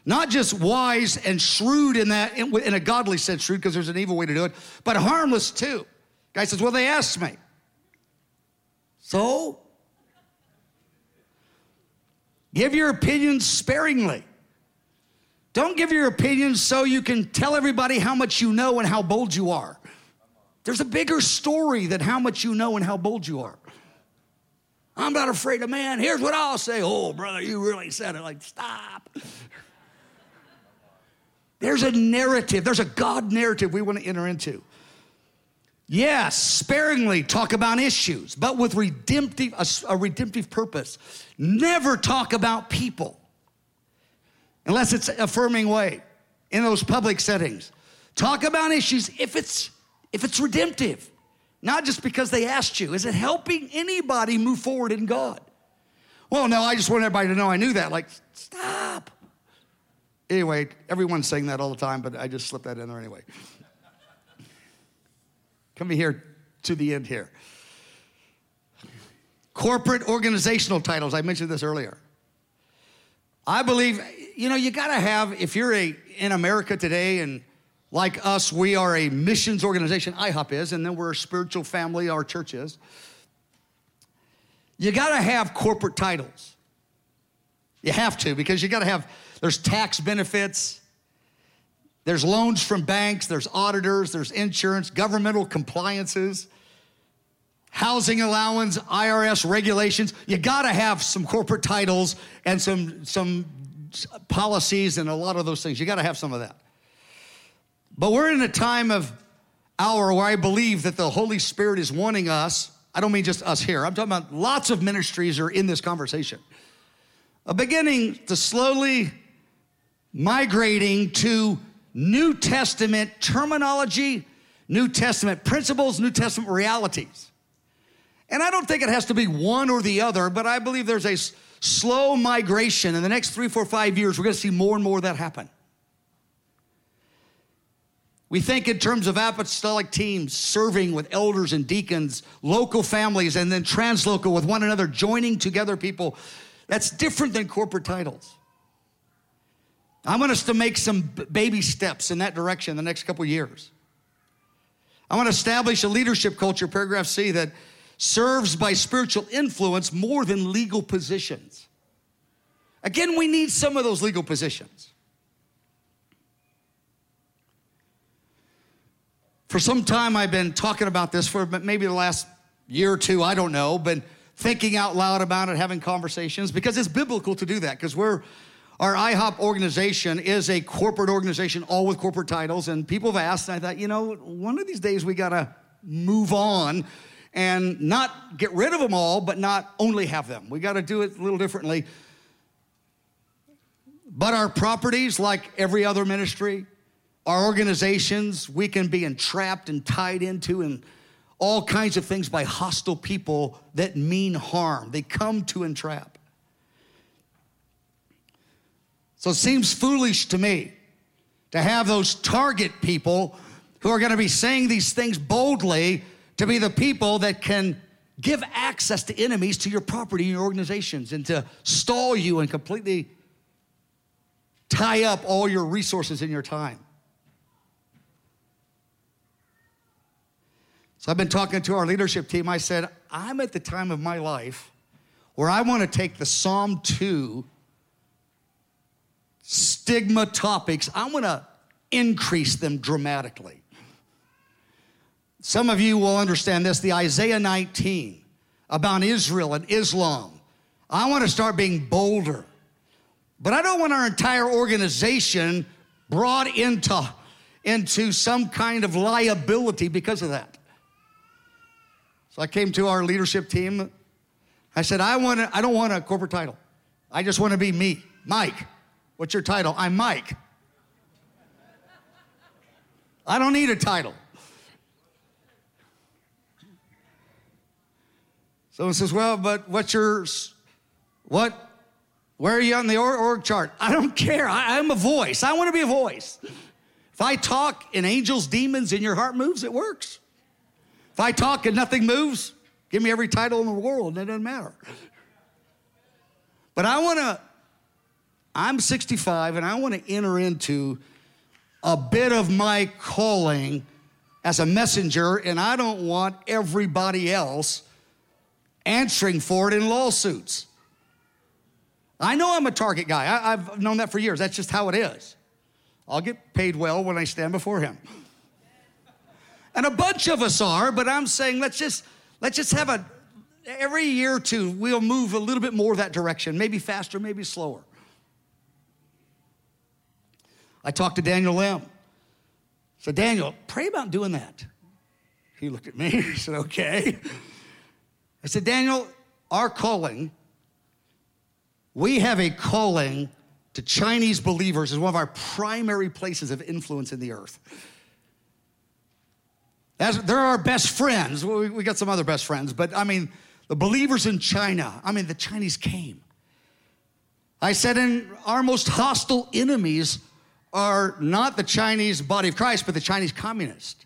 Not just wise and shrewd in that, in a godly sense, shrewd because there's an evil way to do it, but harmless too. Guy says, Well, they asked me. So? Give your opinions sparingly. Don't give your opinions so you can tell everybody how much you know and how bold you are. There's a bigger story than how much you know and how bold you are. I'm not afraid of man. Here's what I'll say. Oh, brother, you really said it. Like, stop. There's a narrative, there's a God narrative we want to enter into. Yes, sparingly talk about issues, but with redemptive, a, a redemptive purpose. Never talk about people unless it's affirming way in those public settings. Talk about issues if it's if it's redemptive, not just because they asked you. Is it helping anybody move forward in God? Well, no, I just want everybody to know I knew that. Like, stop. Anyway, everyone's saying that all the time, but I just slipped that in there anyway. Coming here to the end here. Corporate organizational titles, I mentioned this earlier. I believe you know, you got to have, if you're a, in America today and like us, we are a missions organization, IHOP is, and then we're a spiritual family, our church is. You got to have corporate titles. You have to because you got to have, there's tax benefits, there's loans from banks, there's auditors, there's insurance, governmental compliances, housing allowance, IRS regulations. You got to have some corporate titles and some, some policies and a lot of those things. You got to have some of that. But we're in a time of hour where I believe that the Holy Spirit is wanting us. I don't mean just us here. I'm talking about lots of ministries are in this conversation. A beginning to slowly migrating to New Testament terminology, New Testament principles, New Testament realities. And I don't think it has to be one or the other, but I believe there's a slow migration. In the next three, four, five years, we're going to see more and more of that happen. We think in terms of apostolic teams serving with elders and deacons, local families, and then translocal with one another, joining together people. That's different than corporate titles. I want us to make some baby steps in that direction in the next couple years. I want to establish a leadership culture, paragraph C, that serves by spiritual influence more than legal positions. Again, we need some of those legal positions. For some time, I've been talking about this for maybe the last year or two, I don't know, but thinking out loud about it, having conversations, because it's biblical to do that, because we're our IHOP organization is a corporate organization, all with corporate titles, and people have asked, and I thought, you know, one of these days we gotta move on and not get rid of them all, but not only have them. We gotta do it a little differently. But our properties, like every other ministry, our organizations, we can be entrapped and tied into and all kinds of things by hostile people that mean harm. They come to entrap. So it seems foolish to me to have those target people who are going to be saying these things boldly to be the people that can give access to enemies to your property and your organizations and to stall you and completely tie up all your resources and your time. So I've been talking to our leadership team. I said, I'm at the time of my life where I want to take the Psalm 2 stigma topics, I want to increase them dramatically. Some of you will understand this the Isaiah 19 about Israel and Islam. I want to start being bolder. But I don't want our entire organization brought into, into some kind of liability because of that. So I came to our leadership team. I said, I, want to, I don't want a corporate title. I just want to be me, Mike. What's your title? I'm Mike. I don't need a title. Someone says, Well, but what's your, what, where are you on the org chart? I don't care. I, I'm a voice. I want to be a voice. If I talk and angels, demons, and your heart moves, it works. If I talk and nothing moves, give me every title in the world, and it doesn't matter. But I want to, I'm 65 and I want to enter into a bit of my calling as a messenger, and I don't want everybody else answering for it in lawsuits. I know I'm a target guy. I, have known that for years. That's just how it is. I'll get paid well when I stand before him. And a bunch of us are, but I'm saying let's just let's just have a every year or two we'll move a little bit more that direction, maybe faster, maybe slower. I talked to Daniel Lim. So Daniel, pray about doing that. He looked at me. (laughs) He said, "Okay." I said, "Daniel, our calling we have a calling to Chinese believers as one of our primary places of influence in the earth. They're our best friends. We, we got some other best friends, but I mean, the believers in China, I mean, the Chinese came. I said, and our most hostile enemies are not the Chinese body of Christ, but the Chinese communist.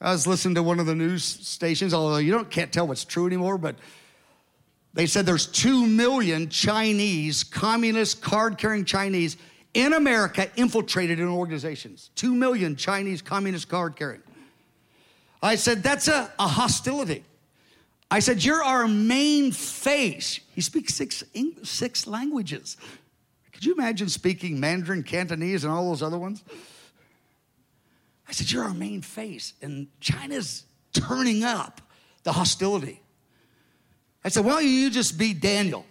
I was listening to one of the news stations, although you don't, can't tell what's true anymore, but they said there's 2 million Chinese, communist, card carrying Chinese in America infiltrated in organizations. 2 million Chinese, communist, card carrying. I said, that's a, a hostility. I said, You're our main face. He speaks six, six languages. Could you imagine speaking Mandarin, Cantonese, and all those other ones? I said, You're our main face. And China's turning up the hostility. I said, Why don't you just be Daniel?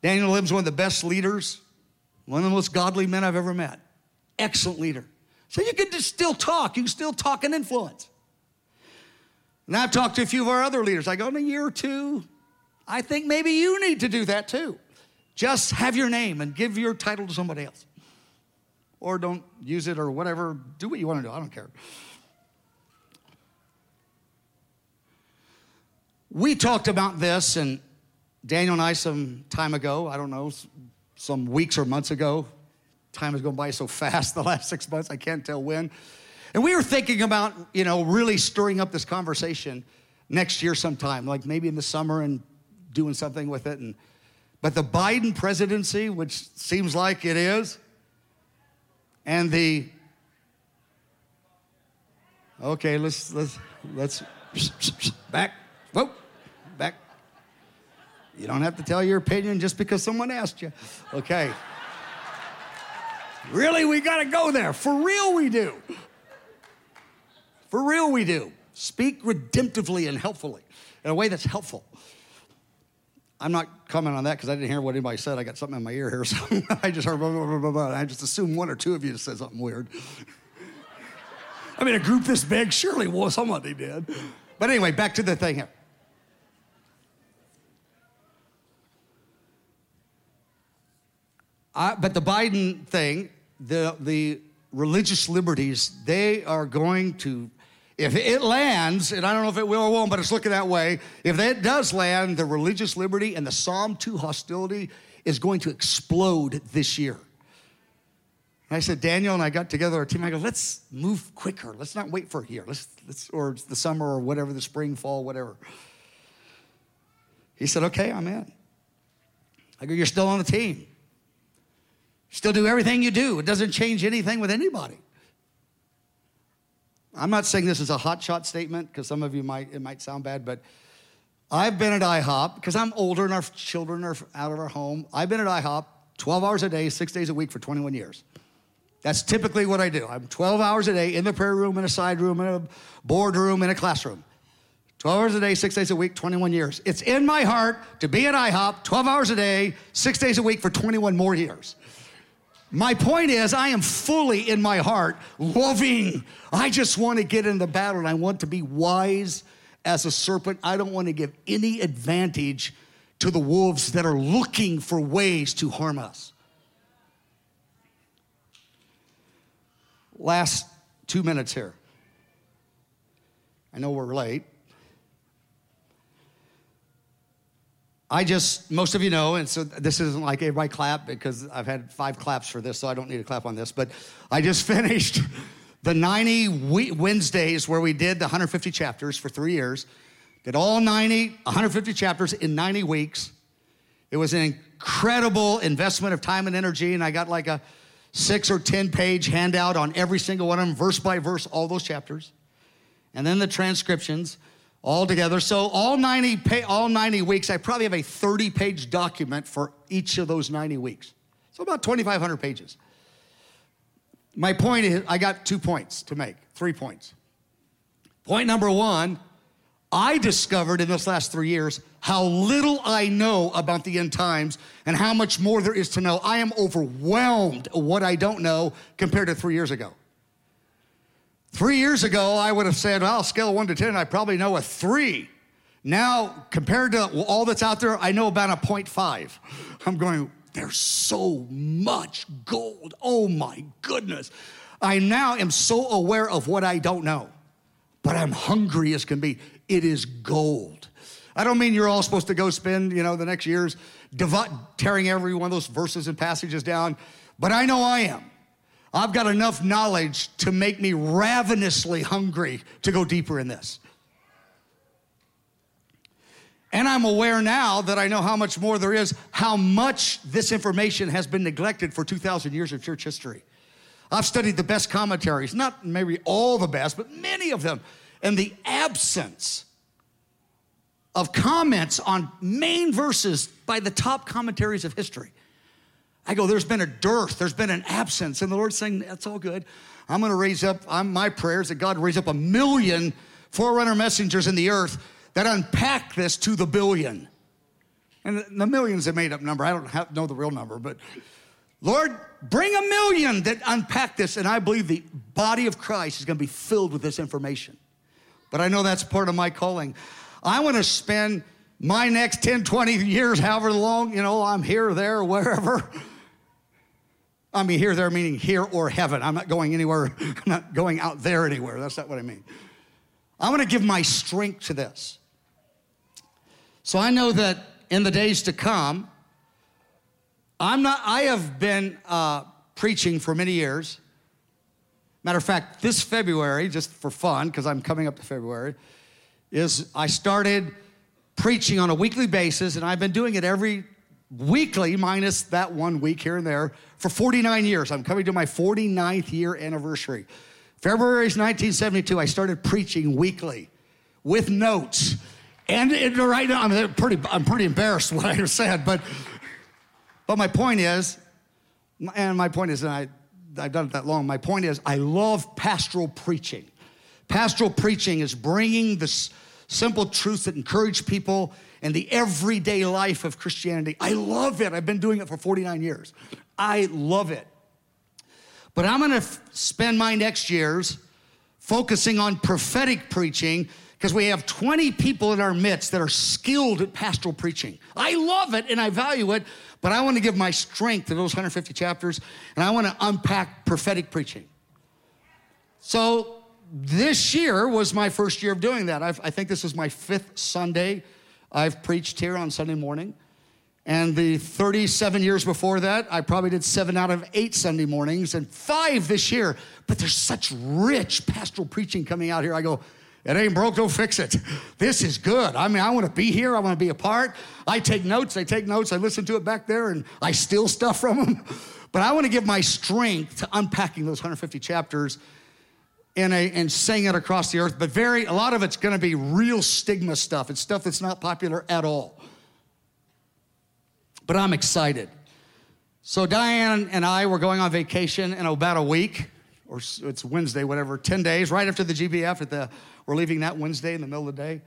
Daniel Lim's one of the best leaders, one of the most godly men I've ever met. Excellent leader. So you can just still talk. You can still talk and influence. And I've talked to a few of our other leaders. I go, in a year or two, I think maybe you need to do that too. Just have your name and give your title to somebody else. Or don't use it or whatever. Do what you want to do. I don't care. We talked about this, and Daniel and I, some time ago, I don't know, some weeks or months ago, Time has gone by so fast (laughs) the last six months, I can't tell when. And we were thinking about, you know, really stirring up this conversation next year sometime, like maybe in the summer and doing something with it. And, but the Biden presidency, which seems like it is, and the, okay, let's, let's, Let's back. Whoop. Back. You don't have to tell your opinion just because someone asked you. Okay. really, we got to go there. For real, we do. For real, we do. Speak redemptively and helpfully in a way that's helpful. I'm not commenting on that because I didn't hear what anybody said. I got something in my ear here, (laughs) so I just heard blah, blah, blah, blah, blah. I just assumed one or two of you said something weird. (laughs) I mean, a group this big, surely well, somebody did. But anyway, back to the thing here. I, but the Biden thing, the, the religious liberties, they are going to if it lands, and I don't know if it will or won't, but it's looking that way, if it does land, the religious liberty and the Psalm 2 hostility is going to explode this year. And I said, Daniel and I got together, our team, I go, let's move quicker. Let's not wait for a year. Let's, let's, or the summer or whatever, the spring, fall, whatever. He said, okay, I'm in. I go, you're still on the team. Still do everything you do. It doesn't change anything with anybody. I'm not saying this is a hotshot statement because some of you might, it might sound bad, but I've been at IHOP because I'm older and our children are out of our home. I've been at IHOP 12 hours a day, six days a week for 21 years. That's typically what I do. I'm 12 hours a day in the prayer room, in a side room, in a boardroom, in a classroom. 12 hours a day, six days a week, 21 years. It's in my heart to be at IHOP 12 hours a day, six days a week for 21 more years. My point is, I am fully in my heart loving. I just want to get in the battle and I want to be wise as a serpent. I don't want to give any advantage to the wolves that are looking for ways to harm us. Last two minutes here. I know we're late. I just, most of you know, and so this isn't like everybody clap because I've had five claps for this, so I don't need to clap on this, but I just (laughs) finished the 90 Wednesdays where we did the 150 chapters for three years. Did all 90, 150 chapters in 90 weeks. It was an incredible investment of time and energy, and I got like a six or 10 page handout on every single one of them, verse by verse, all those chapters. And then the transcriptions all together. So all 90, pay, all 90 weeks, I probably have a 30 page document for each of those 90 weeks. So about 2,500 pages. My point is, I got two points to make, three points. Point number one, I discovered in this last three years how little I know about the end times and how much more there is to know. I am overwhelmed what I don't know compared to three years ago. Three years ago, I would have said, well, scale one to 10, I probably know a three. Now, compared to all that's out there, I know about a 0.5. I'm going, there's so much gold. Oh my goodness. I now am so aware of what I don't know, but I'm hungry as can be. It is gold. I don't mean you're all supposed to go spend, you know, the next years tearing every one of those verses and passages down, but I know I am. I've got enough knowledge to make me ravenously hungry to go deeper in this. And I'm aware now that I know how much more there is, how much this information has been neglected for 2,000 years of church history. I've studied the best commentaries, not maybe all the best, but many of them. And the absence of comments on main verses by the top commentaries of history I go, there's been a dearth, there's been an absence. And the Lord's saying, that's all good. I'm going to raise up, I'm, my prayers that God raise up a million forerunner messengers in the earth that unpack this to the billion. And the million's a made up number. I don't have, know the real number, but Lord, bring a million that unpack this. And I believe the body of Christ is going to be filled with this information. But I know that's part of my calling. I want to spend my next 10, 20 years, however long, you know, I'm here, there, wherever. I mean, here, there, meaning here or heaven. I'm not going anywhere, (laughs) I'm not going out there anywhere. That's not what I mean. I want to give my strength to this. So I know that in the days to come, I'm not, I have been uh, preaching for many years. Matter of fact, this February, just for fun, because I'm coming up to February, is I started preaching on a weekly basis, and I've been doing it every weekly, minus that one week here and there, for 49 years. I'm coming to my 49th year anniversary. February 1972, I started preaching weekly with notes. And right now, I'm uh, pretty, I'm pretty embarrassed what I said, but, but my point is, and my point is, and I, I've done it that long, my point is, I love pastoral preaching. Pastoral preaching is bringing the simple truths that encourage people in the everyday life of Christianity. I love it. I've been doing it for 49 years. I love it. But I'm going to f- spend my next years focusing on prophetic preaching because we have 20 people in our midst that are skilled at pastoral preaching. I love it and I value it, but I want to give my strength to those 150 chapters and I want to unpack prophetic preaching. So this year was my first year of doing that. I've, i think this is my fifth Sunday I've preached here on Sunday morning. And the 37 years before that, I probably did seven out of eight Sunday mornings and five this year. But there's such rich pastoral preaching coming out here. I go, it ain't broke, don't fix it. This is good. I mean, I want to be here. I want to be a part. I take notes. I take notes. I listen to it back there and I steal stuff from them. But I want to give my strength to unpacking those 150 chapters in a, and saying it across the earth. But very, a lot of it's going to be real stigma stuff. It's stuff that's not popular at all but I'm excited. So Diane and I were going on vacation in about a week, or it's Wednesday, whatever, 10 days, right after the GBF. At the, we're leaving that Wednesday in the middle of the day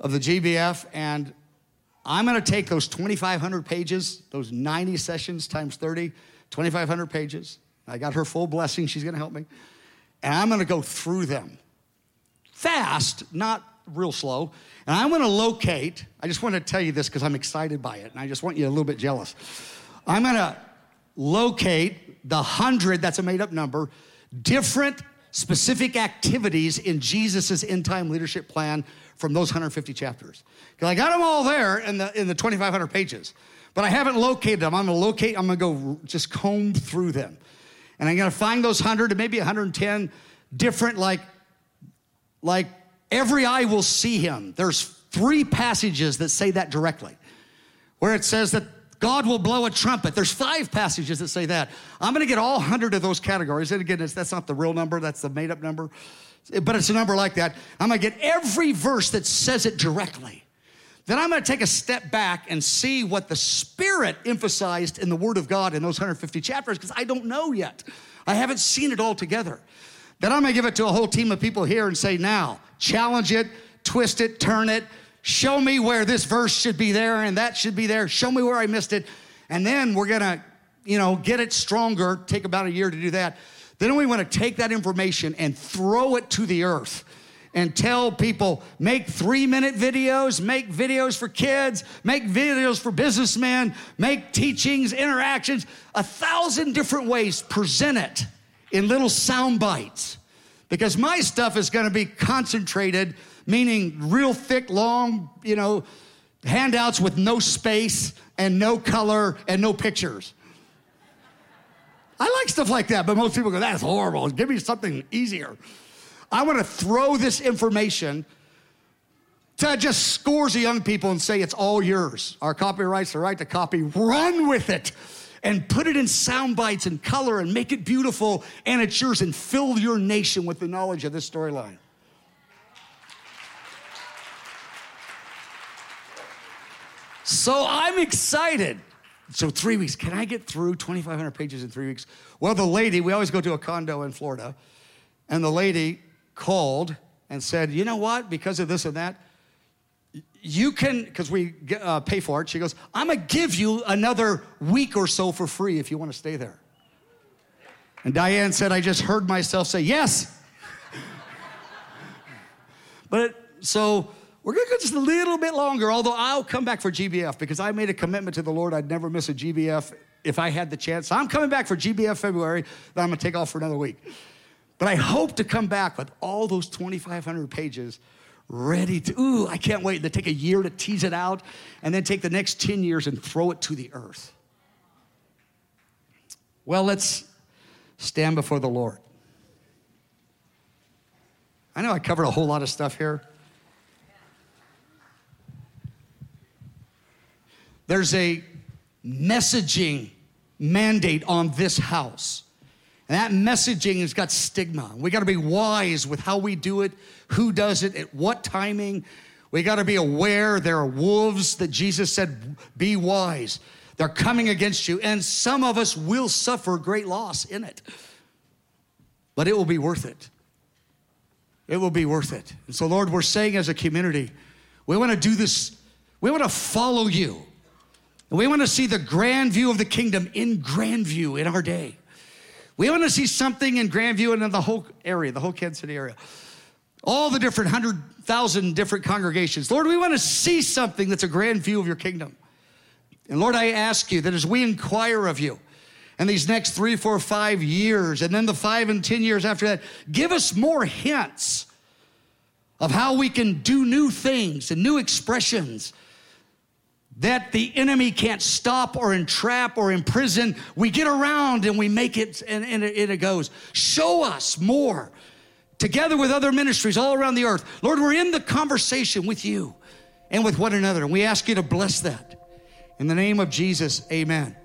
of the GBF, and I'm going to take those 2,500 pages, those 90 sessions times 30, 2,500 pages. I got her full blessing. She's going to help me. And I'm going to go through them fast, not real slow. And I'm going to locate, I just want to tell you this because I'm excited by it, and I just want you a little bit jealous. I'm going to locate the hundred, that's a made up number, different specific activities in Jesus' end time leadership plan from those 150 chapters. Because I got them all there in the, in the 2,500 pages, but I haven't located them. I'm going to locate, I'm going to go just comb through them. And I'm going to find those 100 and maybe 110 different, like, like Every eye will see him. There's three passages that say that directly, where it says that God will blow a trumpet. There's five passages that say that. I'm going to get all 100 of those categories. And again, that's not the real number, that's the made up number. But it's a number like that. I'm going to get every verse that says it directly. Then I'm going to take a step back and see what the Spirit emphasized in the Word of God in those 150 chapters, because I don't know yet. I haven't seen it all together. Then I'm going to give it to a whole team of people here and say, now, challenge it, twist it, turn it, show me where this verse should be there and that should be there, show me where I missed it. And then we're going to, you know, get it stronger, take about a year to do that. Then we want to take that information and throw it to the earth and tell people make three minute videos, make videos for kids, make videos for businessmen, make teachings, interactions, a thousand different ways, present it in little sound bites because my stuff is going to be concentrated, meaning real thick, long, you know, handouts with no space and no color and no pictures. I like stuff like that, but most people go, that's horrible. Give me something easier. I want to throw this information to just scores of young people and say, it's all yours. Our copyrights, the right to copy, run with it and put it in sound bites and color and make it beautiful and it's yours and fill your nation with the knowledge of this storyline. So I'm excited. So, three weeks. Can I get through 2,500 pages in three weeks? Well, the lady, we always go to a condo in Florida, and the lady called and said, You know what? Because of this and that, you can, because we uh, pay for it, she goes, I'm gonna give you another week or so for free if you wanna stay there. And Diane said, I just heard myself say, Yes. (laughs) but so we're gonna go just a little bit longer, although I'll come back for GBF because I made a commitment to the Lord I'd never miss a GBF if I had the chance. So I'm coming back for GBF February, then I'm gonna take off for another week. But I hope to come back with all those 2,500 pages ready to, ooh, I can't wait to take a year to tease it out and then take the next 10 years and throw it to the earth. Well, let's stand before the Lord. I know I covered a whole lot of stuff here. There's a messaging mandate on this house. And that messaging has got stigma. We got to be wise with how we do it, who does it, at what timing. We got to be aware there are wolves that Jesus said, be wise. They're coming against you, and some of us will suffer great loss in it. But it will be worth it. It will be worth it. And so, Lord, we're saying as a community, we want to do this, we want to follow you. And we want to see the grand view of the kingdom in Grandview in our day. We want to see something in Grandview and in the whole area, the whole Kansas City area. All the different 100,000 different congregations. Lord, we want to see something that's a grand view of your kingdom. And Lord, I ask you that as we inquire of you, and these next three, four, five years, and then the five and 10 years after that, give us more hints of how we can do new things and new expressions that the enemy can't stop or entrap or imprison. We get around and we make it and, and, it, and it goes. Show us more together with other ministries all around the earth. Lord, we're in the conversation with you and with one another, and we ask you to bless that. In the name of Jesus, amen.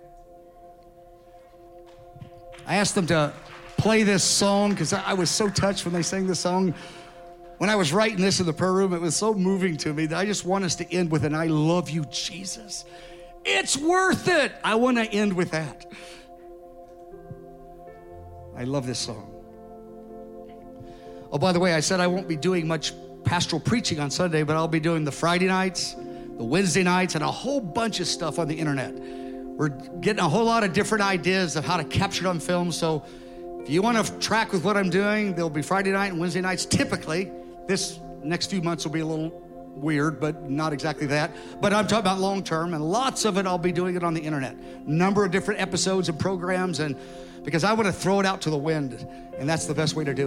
I asked them to play this song because I was so touched when they sang this song. When I was writing this in the prayer room, it was so moving to me that I just want us to end with an I love you, Jesus. It's worth it. I want to end with that. I love this song. Oh, by the way, I said I won't be doing much pastoral preaching on Sunday, but I'll be doing the Friday nights, the Wednesday nights, and a whole bunch of stuff on the internet. We're getting a whole lot of different ideas of how to capture it on film. So if you want to track with what I'm doing, there'll be Friday night and Wednesday nights typically. This next few months will be a little weird, but not exactly that. But I'm talking about long term, and lots of it I'll be doing it on the internet. Number of different episodes and programs, and because I want to throw it out to the wind, and that's the best way to do it.